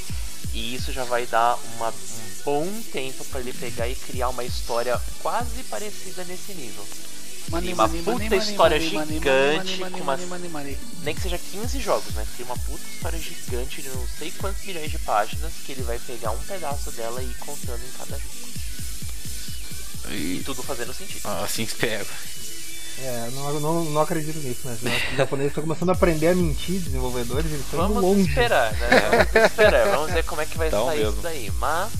E isso já vai dar uma, um bom tempo para ele pegar e criar uma história quase parecida nesse nível. Money, uma money, puta money, história gigante com uma... Nem que seja 15 jogos, né? Tem uma puta história gigante de não sei quantos milhões de páginas que ele vai pegar um pedaço dela e ir contando em cada jogo. E, tudo fazendo sentido. Ah, assim espero. É, não, não, não acredito nisso, né? Os japoneses estão começando a aprender a mentir, desenvolvedores, eles estão Vamos longe. esperar, né? Vamos esperar, vamos ver como é que vai então sair mesmo. isso daí. Mas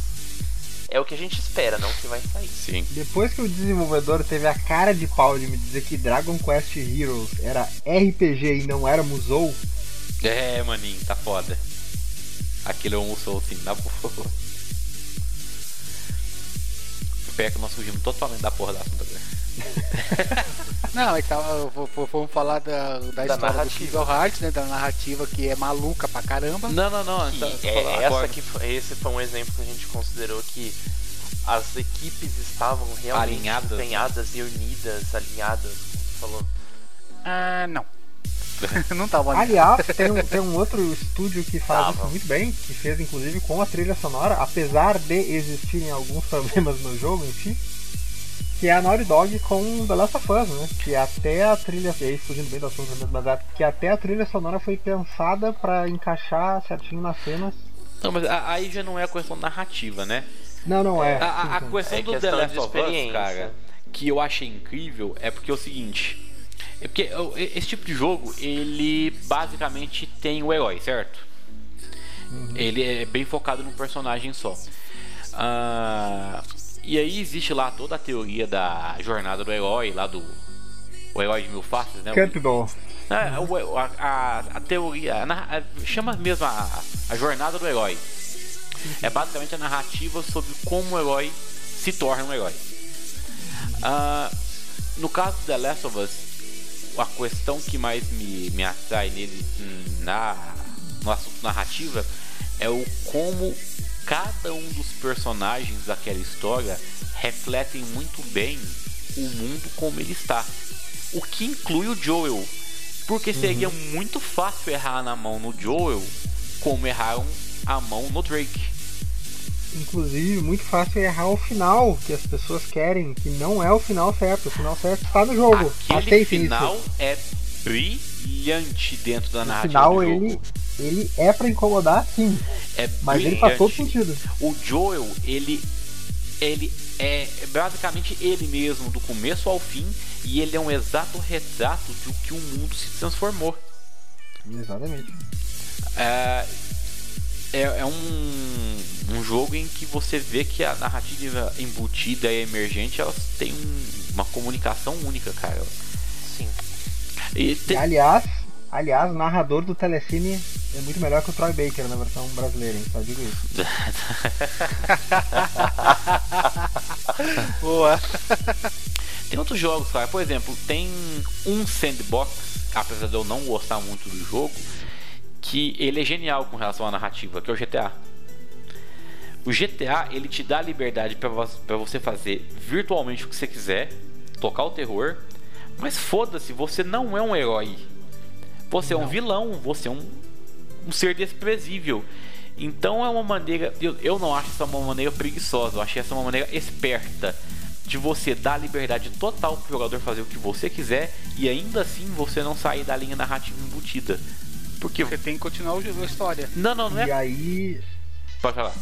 é o que a gente espera, não o que vai sair. Sim. Depois que o desenvolvedor teve a cara de pau de me dizer que Dragon Quest Heroes era RPG e não era Musou. É, maninho, tá foda. Aquilo é um Musou, sim, na boa. Pé que nós fugimos totalmente da porra da assunto agora. Não, então vamos falar da, da, da história narrativa. do Kingdom Hearts, né? Da narrativa que é maluca pra caramba. Não, não, não. Então, é, essa que esse foi um exemplo que a gente considerou que as equipes estavam realmente alinhadas, né? empenhadas né? e unidas, alinhadas, falou. Ah, não. não tava Aliás, tem um, tem um outro estúdio que faz tava. isso muito bem, que fez inclusive com a trilha sonora, apesar de existirem alguns problemas no jogo em si que é a Naughty Dog com The Last of Us, né? Que até a trilha, e aí fugindo bem do assunto mesmo, mas é, que até a trilha sonora foi pensada para encaixar certinho nas cenas. Não, mas aí já não é a questão narrativa, né? Não, não é. A, a questão é do The Last of Us, cara, que eu achei incrível é porque é o seguinte. É porque esse tipo de jogo, ele basicamente tem o herói, certo? Uhum. Ele é bem focado no personagem só. Ah, e aí existe lá toda a teoria da jornada do herói, lá do o herói de mil faces, né? É, o, a, a, a, teoria, a, chama mesmo a, a jornada do herói. É basicamente a narrativa sobre como o herói se torna um herói. Uh, no caso de The Last of Us, a questão que mais me, me atrai nele na, no assunto narrativa é o como cada um dos personagens daquela história refletem muito bem o mundo como ele está. O que inclui o Joel. Porque seria uhum. muito fácil errar na mão no Joel, como erraram a mão no Drake. Inclusive, muito fácil errar o final que as pessoas querem, que não é o final certo. O final certo está no jogo. Aquele final isso. é brilhante dentro da narrativa. Final, do jogo. ele ele é para incomodar sim. É mas brilhante. ele faz todo sentido. O Joel, ele ele é basicamente ele mesmo do começo ao fim e ele é um exato retrato do que o mundo se transformou. Exatamente. É, é, é um jogo em que você vê que a narrativa embutida e emergente elas têm um, uma comunicação única, cara. Sim. E te... Aliás, Aliás, o narrador do Telecine é muito melhor que o Troy Baker na versão brasileira, hein? Só digo isso. Boa. Tem outros jogos, cara. Por exemplo, tem um sandbox, apesar de eu não gostar muito do jogo, que ele é genial com relação à narrativa, que é o GTA. O GTA, ele te dá liberdade para você fazer virtualmente o que você quiser, tocar o terror, mas foda-se, você não é um herói você não. é um vilão, você é um, um ser desprezível. Então é uma maneira. Eu, eu não acho essa uma maneira preguiçosa, eu achei essa uma maneira esperta de você dar liberdade total pro jogador fazer o que você quiser e ainda assim você não sair da linha narrativa embutida. Porque você tem que continuar a história. Não, não, não é. E aí. Pode falar.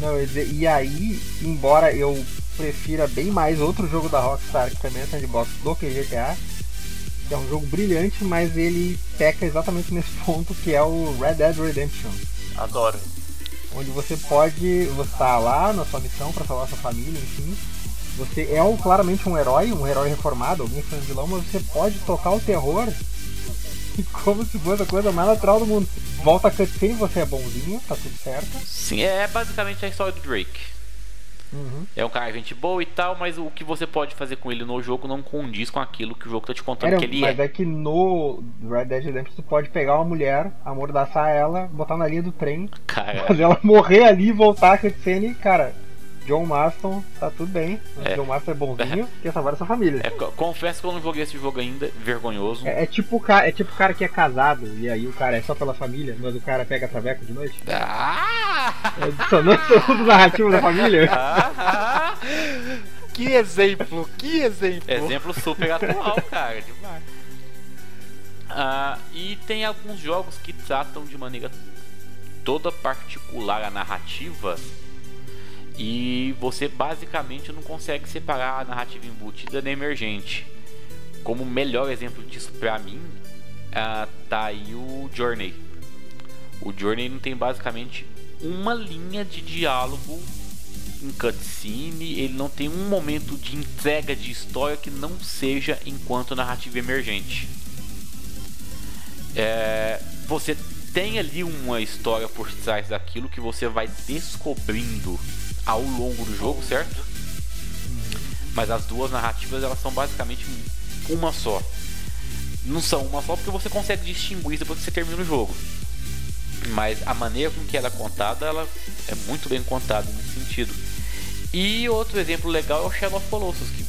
Não, e aí, embora eu prefira bem mais outro jogo da Rockstar que também é sandbox do que GTA, que é um jogo brilhante, mas ele peca exatamente nesse ponto que é o Red Dead Redemption. Adoro. Onde você pode, você tá lá na sua missão para salvar sua família, enfim. Você é um, claramente um herói, um herói reformado, alguém foi um vilão, mas você pode tocar o terror como se fosse a coisa mais natural do mundo. Volta a cutscene, você é bonzinho, tá tudo certo. Sim, é basicamente a história do Drake. Uhum. É um cara gente boa e tal, mas o que você pode fazer com ele no jogo não condiz com aquilo que o jogo tá te contando Era, que ele mas é. Mas é que no Red Dead Redemption você pode pegar uma mulher, amordaçar ela, botar na linha do trem, fazer ela morrer ali e voltar a cutscene, cara John Marston tá tudo bem. É. John Marston é bonzinho, é. quer salvar essa família. É, confesso que eu não joguei esse jogo ainda, vergonhoso. É, é tipo é tipo o cara que é casado, e aí o cara é só pela família, mas o cara pega traveco de noite. Ah! É dissonância do narrativo da família. Ah. Que exemplo, que exemplo. Exemplo super atual, cara, demais. Ah, e tem alguns jogos que tratam de maneira toda particular a narrativa e você basicamente não consegue separar a narrativa embutida da emergente. Como melhor exemplo disso para mim, uh, tá aí o Journey. O Journey não tem basicamente uma linha de diálogo em cutscene, ele não tem um momento de entrega de história que não seja enquanto narrativa emergente. É, você tem ali uma história por trás daquilo que você vai descobrindo ao longo do jogo, certo? Mas as duas narrativas elas são basicamente uma só. Não são uma só porque você consegue distinguir depois que você termina o jogo. Mas a maneira com que ela é contada, ela é muito bem contada nesse sentido. E outro exemplo legal é o Shadow of Colossus, que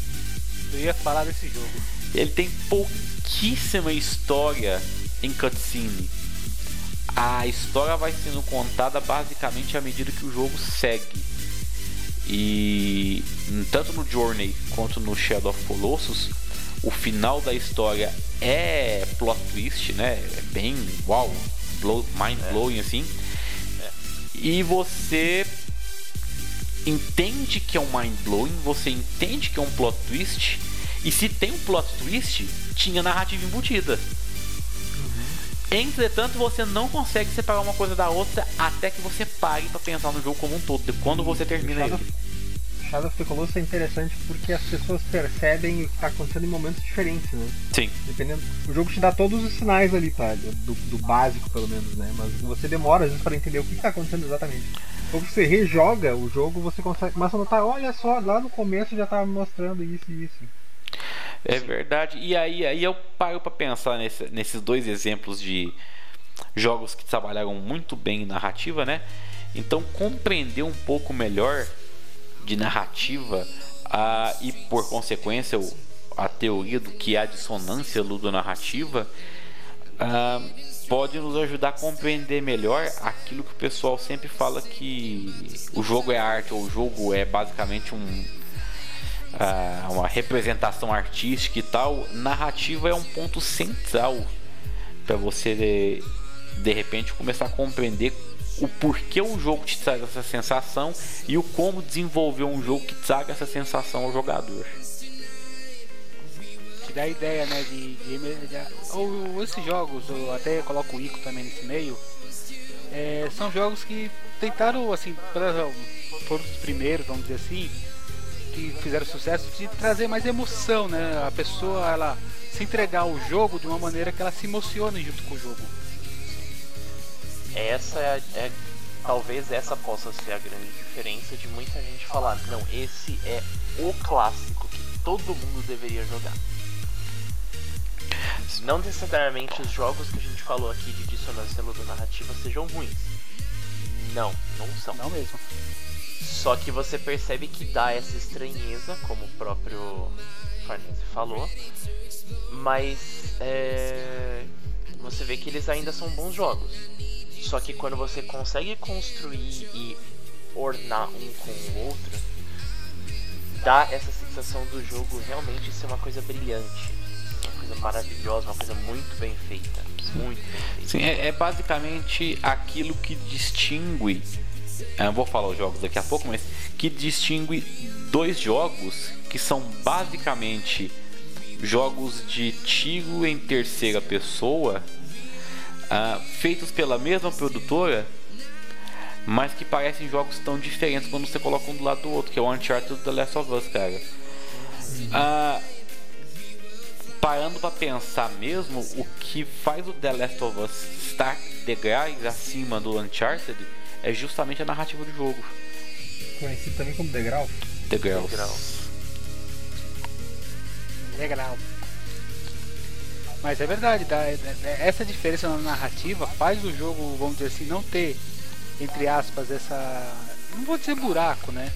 eu ia falar desse jogo. Ele tem pouquíssima história em cutscene. A história vai sendo contada basicamente à medida que o jogo segue. E tanto no Journey quanto no Shadow of Colossus, o final da história é plot twist, né? É bem uau, blow, mind blowing é. assim. É. E você entende que é um mind blowing, você entende que é um plot twist. E se tem um plot twist, tinha narrativa embutida. Entretanto, você não consegue separar uma coisa da outra até que você pare para pensar no jogo como um todo, quando você termina ele. Shadow of the Colossus é interessante porque as pessoas percebem o que está acontecendo em momentos diferentes, né? Sim. Dependendo, o jogo te dá todos os sinais ali, tá? Do, do básico, pelo menos, né? Mas você demora às vezes para entender o que está acontecendo exatamente. Quando você rejoga o jogo, você consegue, começa a notar, olha só, lá no começo já estava mostrando isso e isso. É verdade. E aí, aí eu paro para pensar nesse, nesses dois exemplos de jogos que trabalharam muito bem em narrativa, né? Então compreender um pouco melhor de narrativa a, e por consequência a teoria do que é a dissonância ludonarrativa a, pode nos ajudar a compreender melhor aquilo que o pessoal sempre fala que o jogo é arte ou o jogo é basicamente um, a, uma representação artística e tal. Narrativa é um ponto central para você de, de repente começar a compreender o porquê o jogo te traz essa sensação e o como desenvolver um jogo que traga essa sensação ao jogador. Te dá a ideia, né, de, de, de ou esses jogos, eu até coloco o Ico também nesse meio, é, são jogos que tentaram, assim, foram os primeiros, vamos dizer assim, que fizeram sucesso de trazer mais emoção, né? A pessoa ela se entregar ao jogo de uma maneira que ela se emocione junto com o jogo essa é, é, talvez essa possa ser a grande diferença de muita gente falar, não, esse é o clássico que todo mundo deveria jogar. Não necessariamente os jogos que a gente falou aqui de dissonância narrativa sejam ruins. Não, não são. Não mesmo. Só que você percebe que dá essa estranheza, como o próprio Farnese falou. Mas é... você vê que eles ainda são bons jogos. Só que quando você consegue construir e ornar um com o outro, dá essa sensação do jogo realmente ser uma coisa brilhante, uma coisa maravilhosa, uma coisa muito bem feita. Muito bem feita. Sim, é, é basicamente aquilo que distingue. Eu vou falar os jogos daqui a pouco, mas que distingue dois jogos que são basicamente jogos de tiro em terceira pessoa uh, feitos pela mesma produtora, mas que parecem jogos tão diferentes quando você coloca um do lado do outro, que é o Uncharted do The Last of Us, cara. Uh, parando para pensar mesmo, o que faz o The Last of Us estar degraus acima do Uncharted é justamente a narrativa do jogo. Conhecido também como degrau? Degraus. Degrau. Degrau. Mas é verdade, tá? essa diferença na narrativa faz o jogo, vamos dizer assim, não ter, entre aspas, essa. Não vou dizer buraco, né?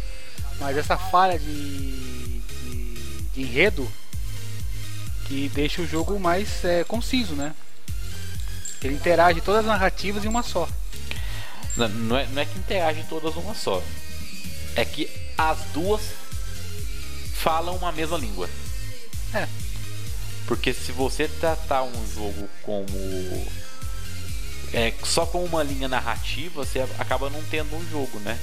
Mas essa falha de, de, de enredo que deixa o jogo mais é, conciso, né? Ele interage todas as narrativas em uma só. Não, é, não é que interage todas uma só. É que as duas falam uma mesma língua. É. Porque se você tratar um jogo como. É, só com uma linha narrativa, você acaba não tendo um jogo, né?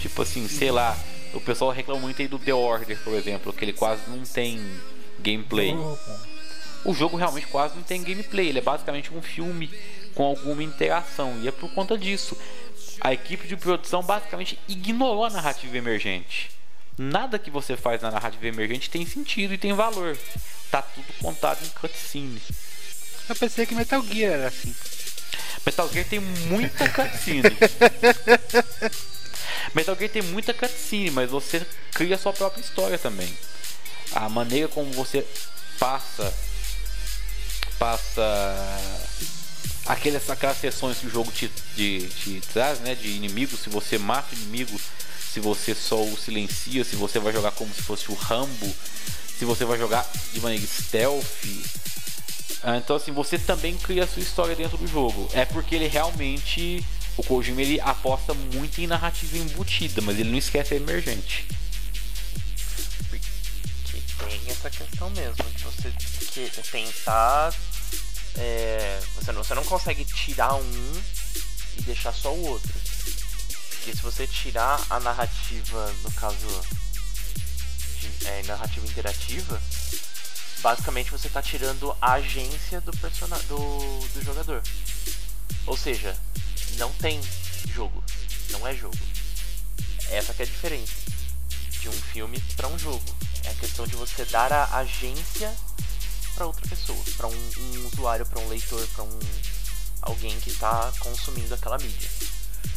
Tipo assim, sei lá, o pessoal reclama muito aí do The Order, por exemplo, que ele quase não tem gameplay. O jogo realmente quase não tem gameplay, ele é basicamente um filme com alguma interação, e é por conta disso. A equipe de produção basicamente ignorou a narrativa emergente. Nada que você faz na narrativa emergente tem sentido e tem valor. Tá tudo contado em cutscene. Eu pensei que Metal Gear era assim. Metal Gear tem muita cutscene. Metal Gear tem muita cutscene, mas você cria sua própria história também. A maneira como você passa passa aquelas, aquelas sessões que o jogo te, te, te traz, né? De inimigo, se você mata o inimigo, se você só o silencia, se você vai jogar como se fosse o Rambo, se você vai jogar de maneira stealth. Ah, então assim, você também cria a sua história dentro do jogo. É porque ele realmente o Kojima ele aposta muito em narrativa embutida, mas ele não esquece a emergente. Tem essa questão mesmo, de você tentar. É, você, não, você não consegue tirar um e deixar só o outro. Porque se você tirar a narrativa, no caso de, é, narrativa interativa, basicamente você está tirando a agência do, do, do jogador. Ou seja, não tem jogo. Não é jogo. Essa que é a diferença de um filme para um jogo. É a questão de você dar a agência para outra pessoa, para um, um, usuário, para um leitor, para um alguém que está consumindo aquela mídia.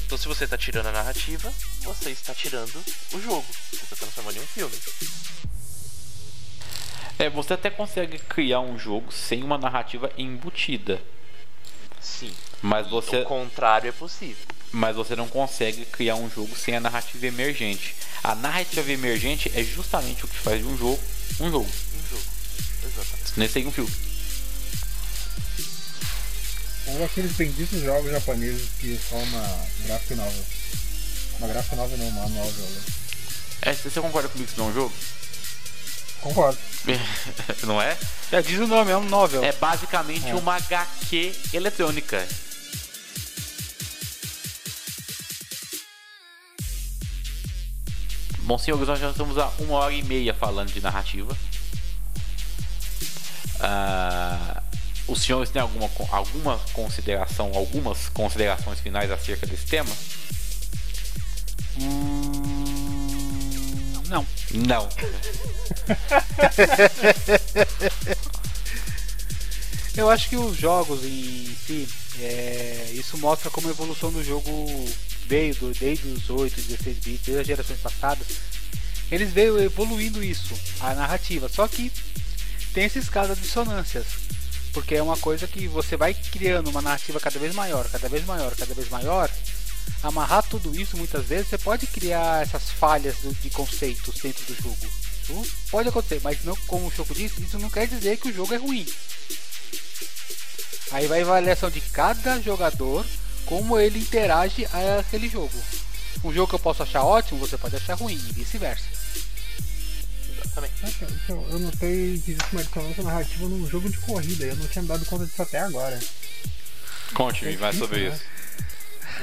Então, se você está tirando a narrativa, você está tirando o jogo. Você está transformando em um filme. É, você até consegue criar um jogo sem uma narrativa embutida. Sim. Mas você. O contrário é possível. Mas você não consegue criar um jogo sem a narrativa emergente. A narrativa emergente é justamente o que faz de um jogo um jogo. Um jogo. Exatamente. Nem sei um filme. Ou aqueles benditos jogos japoneses que são uma gráfica nova. Uma gráfica nova não, uma novel. Né? É, você concorda comigo que não é um jogo? Concordo. não é? Já diz o nome, é um novel. É basicamente é. uma HQ eletrônica. Bom, senhores, nós já estamos há uma hora e meia falando de narrativa. Uh, os senhores têm alguma, alguma consideração, algumas considerações finais acerca desse tema? Hum, não. Não. Eu acho que os jogos em si, é, isso mostra como a evolução do jogo veio do, desde os 8, 16 bits, desde as gerações passadas. Eles veio evoluindo isso, a narrativa. Só que tem esses casos de dissonâncias. Porque é uma coisa que você vai criando uma narrativa cada vez maior, cada vez maior, cada vez maior. Amarrar tudo isso, muitas vezes, você pode criar essas falhas de conceitos dentro do jogo. Isso pode acontecer, mas não, como o Choco disse, isso não quer dizer que o jogo é ruim. Aí vai a avaliação de cada jogador, como ele interage a aquele jogo. Um jogo que eu posso achar ótimo, você pode achar ruim, e vice-versa. Eu, eu notei que existe uma dissonância narrativa num jogo de corrida, eu não tinha me dado conta disso até agora. Conte-me mais sobre isso.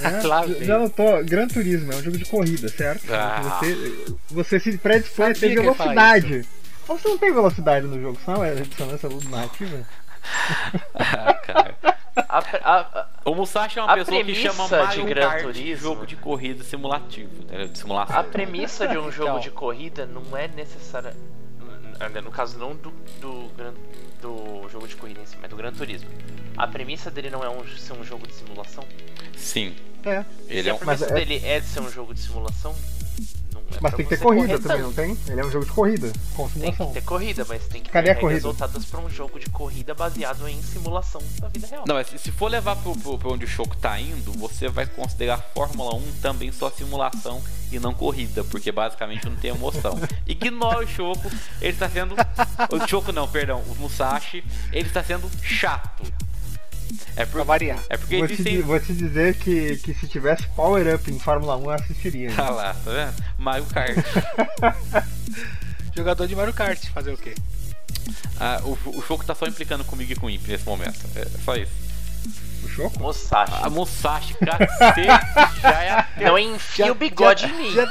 É, claro, já notou, Gran Turismo é um jogo de corrida, certo? Ah. Você, você se predispõe a ter velocidade. Você não tem velocidade no jogo, só é dissonância narrativa? ah, cara. A, a, a, o Musashi é uma pessoa que chama Mario de Kart Turismo, jogo de corrida simulativo, né? de simulação. A premissa de um jogo então. de corrida não é necessária, no caso não do, do, do jogo de corrida em si, mas do Gran Turismo. A premissa dele não é um, ser um jogo de simulação? Sim. É. Ele Se é a premissa é... dele é de ser um jogo de simulação, é mas tem que ter corrida também, não tem? Ele é um jogo de corrida, com simulação. Tem que ter corrida, mas tem que Cadê ter resultados para um jogo de corrida baseado em simulação da vida real. Não, mas se for levar pro, pro, pro onde o Choco tá indo, você vai considerar Fórmula 1 também só simulação e não corrida, porque basicamente não tem emoção. Ignora o Choco, ele está sendo. O Choco não, perdão, o Musashi, ele está sendo chato. É por, pra variar. É porque vou, te, vou te dizer que, que se tivesse Power Up em Fórmula 1 eu assistiria. Ah lá, tá vendo? Mario Kart. Jogador de Mario Kart, fazer o quê? Ah, o, o Choco tá só implicando comigo e com o Imp nesse momento. É só isso. O Choco? Musashi. A Musashi, cacete, já é a Não enfia o bigode em mim. Já,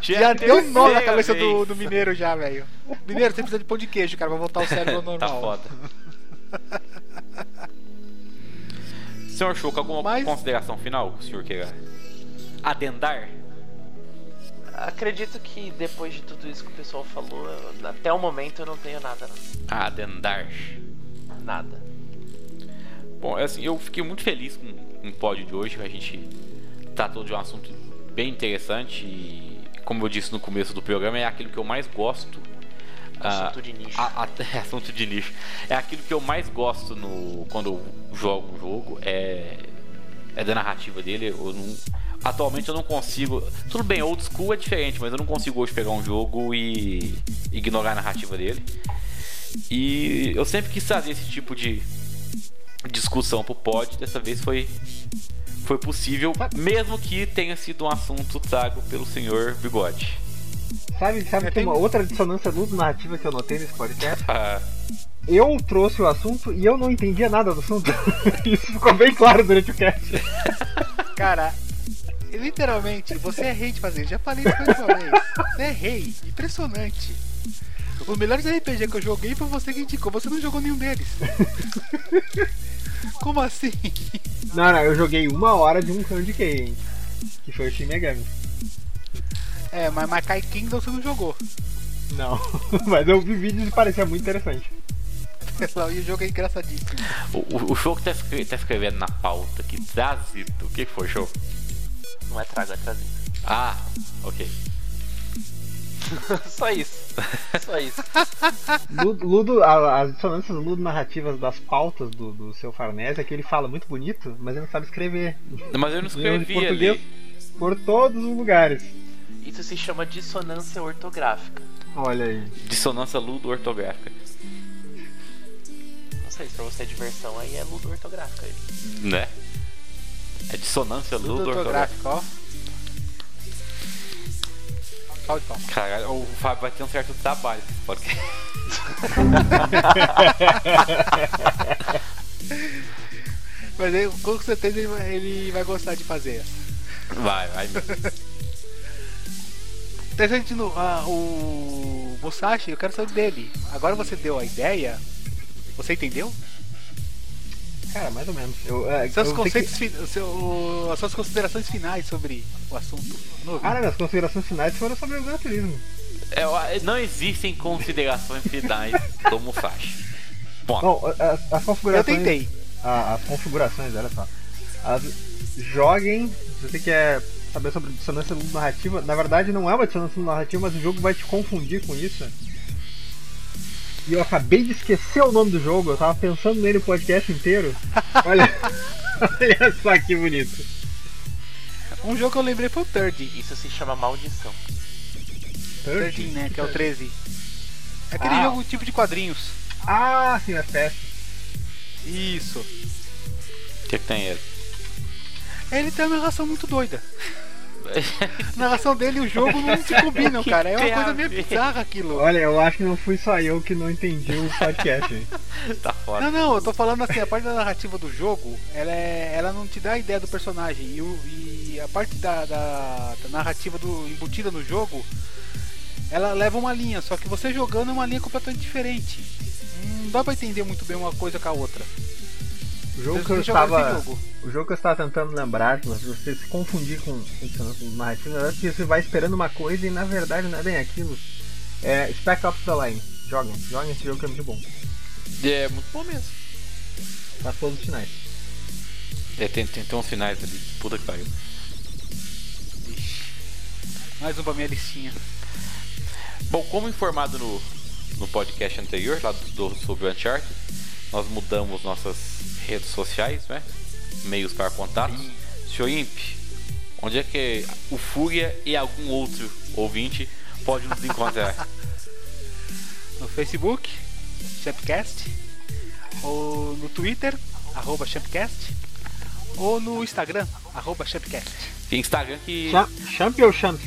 já, já é deu um nó na cabeça do, do mineiro já, velho. Mineiro, você precisa de pão de queijo, cara, pra voltar o cérebro ao Tá normal. foda. Senhor Choco, alguma Mas- consideração final que o senhor queira adendar? Acredito que depois de tudo isso que o pessoal falou, eu- até o momento eu não tenho nada, não. Adendar. Nada. Bom, é assim, eu fiquei muito feliz com, com o pódio de hoje. A gente tratou de um assunto bem interessante e, como eu disse no começo do programa, é aquilo que eu mais gosto. Ah, Assunto de nicho. a- a- é assunto de nicho. É aquilo que eu mais gosto no, quando eu jogo um jogo. É, é da narrativa dele. Eu não- atualmente eu não consigo. Tudo bem, old school é diferente, mas eu não consigo hoje pegar um jogo e ignorar a narrativa dele. E eu sempre quis trazer esse tipo de discussão pro pod. Dessa vez foi, foi possível, mesmo que tenha sido um assunto trago pelo senhor Bigode. Sabe, sabe É, que tem uma outra dissonância narrativa que eu notei nesse podcast? Ah, Eu trouxe o assunto e eu não entendia nada do assunto. Isso ficou bem claro durante o cast. Cara, literalmente, você é rei de fazer. Já falei isso mais uma vez. Você é rei. Impressionante. Os melhores RPG que eu joguei foi você que indicou. Você não jogou nenhum deles. Como assim? Não, não, eu joguei uma hora de um Candy hein? Que foi o Shin Megami. É, mas Makai Kingdom você não jogou. Não, mas eu vi vídeos e parecia muito interessante. E o jogo é engraçadíssimo. o, o, o show que tá, escre- tá escrevendo na pauta aqui, trazido. O que, que foi, show? Não é trago, é trazido. Ah, ok. Só isso. Só isso. Ludo, Ludo- a- as dissonâncias ludo narrativas das pautas do, do seu Farnese é que ele fala muito bonito, mas ele não sabe escrever. Mas eu não de escrevi português ali. por todos os lugares. Isso se chama dissonância ortográfica. Olha aí. Dissonância ludo-ortográfica. Não sei se pra você é diversão aí é ludo ortográfica aí. Né? É dissonância ludo-ortográfica. ortográfico, ó. Palmas. Caralho, o Fábio vai ter um certo trabalho podcast. Mas aí, com certeza ele vai, ele vai gostar de fazer. Vai, vai. no, ah, o Musashi, eu quero saber dele. Agora você deu a ideia. Você entendeu? Cara, mais ou menos. Eu, é, Seus eu conceitos, fi- o seu- as suas considerações finais sobre o assunto. Que... Ah, não, minhas considerações finais foram sobre o Gran Turismo. É, eu- não existem considerações finais do Musashi. Ponto. Bom, as, as eu configurações. tentei. a- as configurações, olha só. As, joguem, se você quer saber sobre dissonância narrativa, na verdade não é uma dissonância narrativa, mas o jogo vai te confundir com isso. E eu acabei de esquecer o nome do jogo, eu tava pensando nele o podcast inteiro. Olha, olha só que bonito. Um jogo que eu lembrei foi o Third. Isso se chama maldição. 13, né? Que é o 13. É aquele Ah. jogo tipo de quadrinhos. Ah, sim, FPS. Isso. O que, que tem ele? Ele tem uma narração muito doida. A narração dele e o jogo não se combinam, cara. É uma coisa meio bizarra aquilo. Olha, eu acho que não fui só eu que não entendi o podcast. tá foda. Não, não, eu tô falando assim, a parte da narrativa do jogo, ela, é, ela não te dá a ideia do personagem. E, o- e a parte da, da- da narrativa do, embutida no jogo, ela leva uma linha, só que você jogando é uma linha completamente diferente. Não dá pra entender muito bem uma coisa com a outra. O jogo que eu estava. jogo? O jogo que eu estava tentando lembrar, que você se confundir com narrativa, na verdade você vai esperando uma coisa e na verdade não é bem aquilo. É Spec Ops The Line. Joguem, joguem esse jogo que é muito bom. É muito bom mesmo. Tá todos os finais. É, tem, tem, tem uns finais ali. Puta que pariu. Ixi. Mais um pra minha listinha. Bom, como informado no, no podcast anterior, lá do, do- sobre o Uncharted, nós mudamos nossas redes sociais, né? Meios para contato. Senhor Imp, onde é que o Fúria e algum outro ouvinte pode nos encontrar? No Facebook, Champcast. Ou no Twitter, arroba Champcast. Ou no Instagram, arroba Champcast. Tem Instagram que. Cha- Champ ou Champs?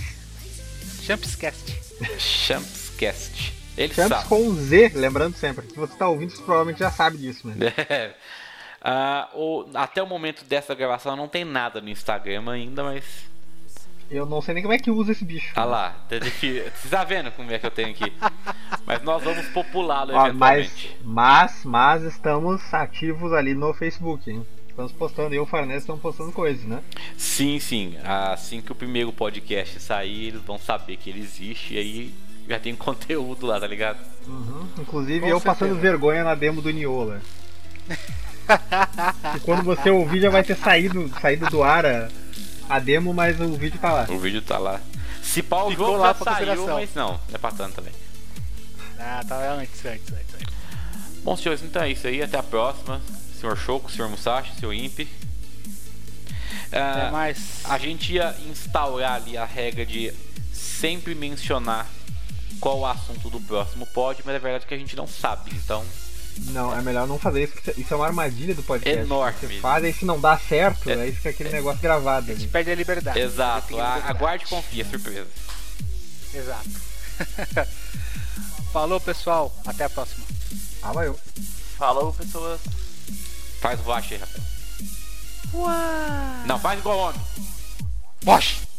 Champscast. Champscast. Ele Champs sabe. com Z, lembrando sempre. Se você está ouvindo, você provavelmente já sabe disso, né? É. Ah, o, até o momento dessa gravação não tem nada no Instagram ainda, mas. Eu não sei nem como é que usa esse bicho. Ah lá, tá difícil. Você tá vendo como é que eu tenho aqui? Mas nós vamos populá-lo eventualmente. Mas, mas, mas estamos ativos ali no Facebook, hein? Estamos postando, eu e o Farnese estamos postando coisas, né? Sim, sim. Assim que o primeiro podcast sair, eles vão saber que ele existe e aí já tem conteúdo lá, tá ligado? Uhum. Inclusive Com eu certeza. passando vergonha na demo do Niola. e quando você ouvir já vai ter saído, saído do ar a, a, demo, mas o vídeo tá lá. O vídeo tá lá. Se pau jogo lá já saiu, mas não, é pra tanto também. Ah, tá antes, antes, antes, antes. Bom, senhores, então é isso aí. Até a próxima. Senhor Choco, senhor Musashi, senhor Imp. Uh, mais. A gente ia instaurar ali a regra de sempre mencionar qual o assunto do próximo pod, mas é verdade que a gente não sabe, então não, é melhor não fazer isso, isso é uma armadilha do podcast. Enorme. Você faz, aí se não dá certo, é, aí fica aquele é, negócio gravado. A gente perde a liberdade. Exato, a, liberdade. aguarde e confia, surpresa. Exato. Falou, pessoal. Até a próxima. Fala eu. Falou, pessoas. Faz o aí, Rafael. Uau. Não, faz igual homem. Vash.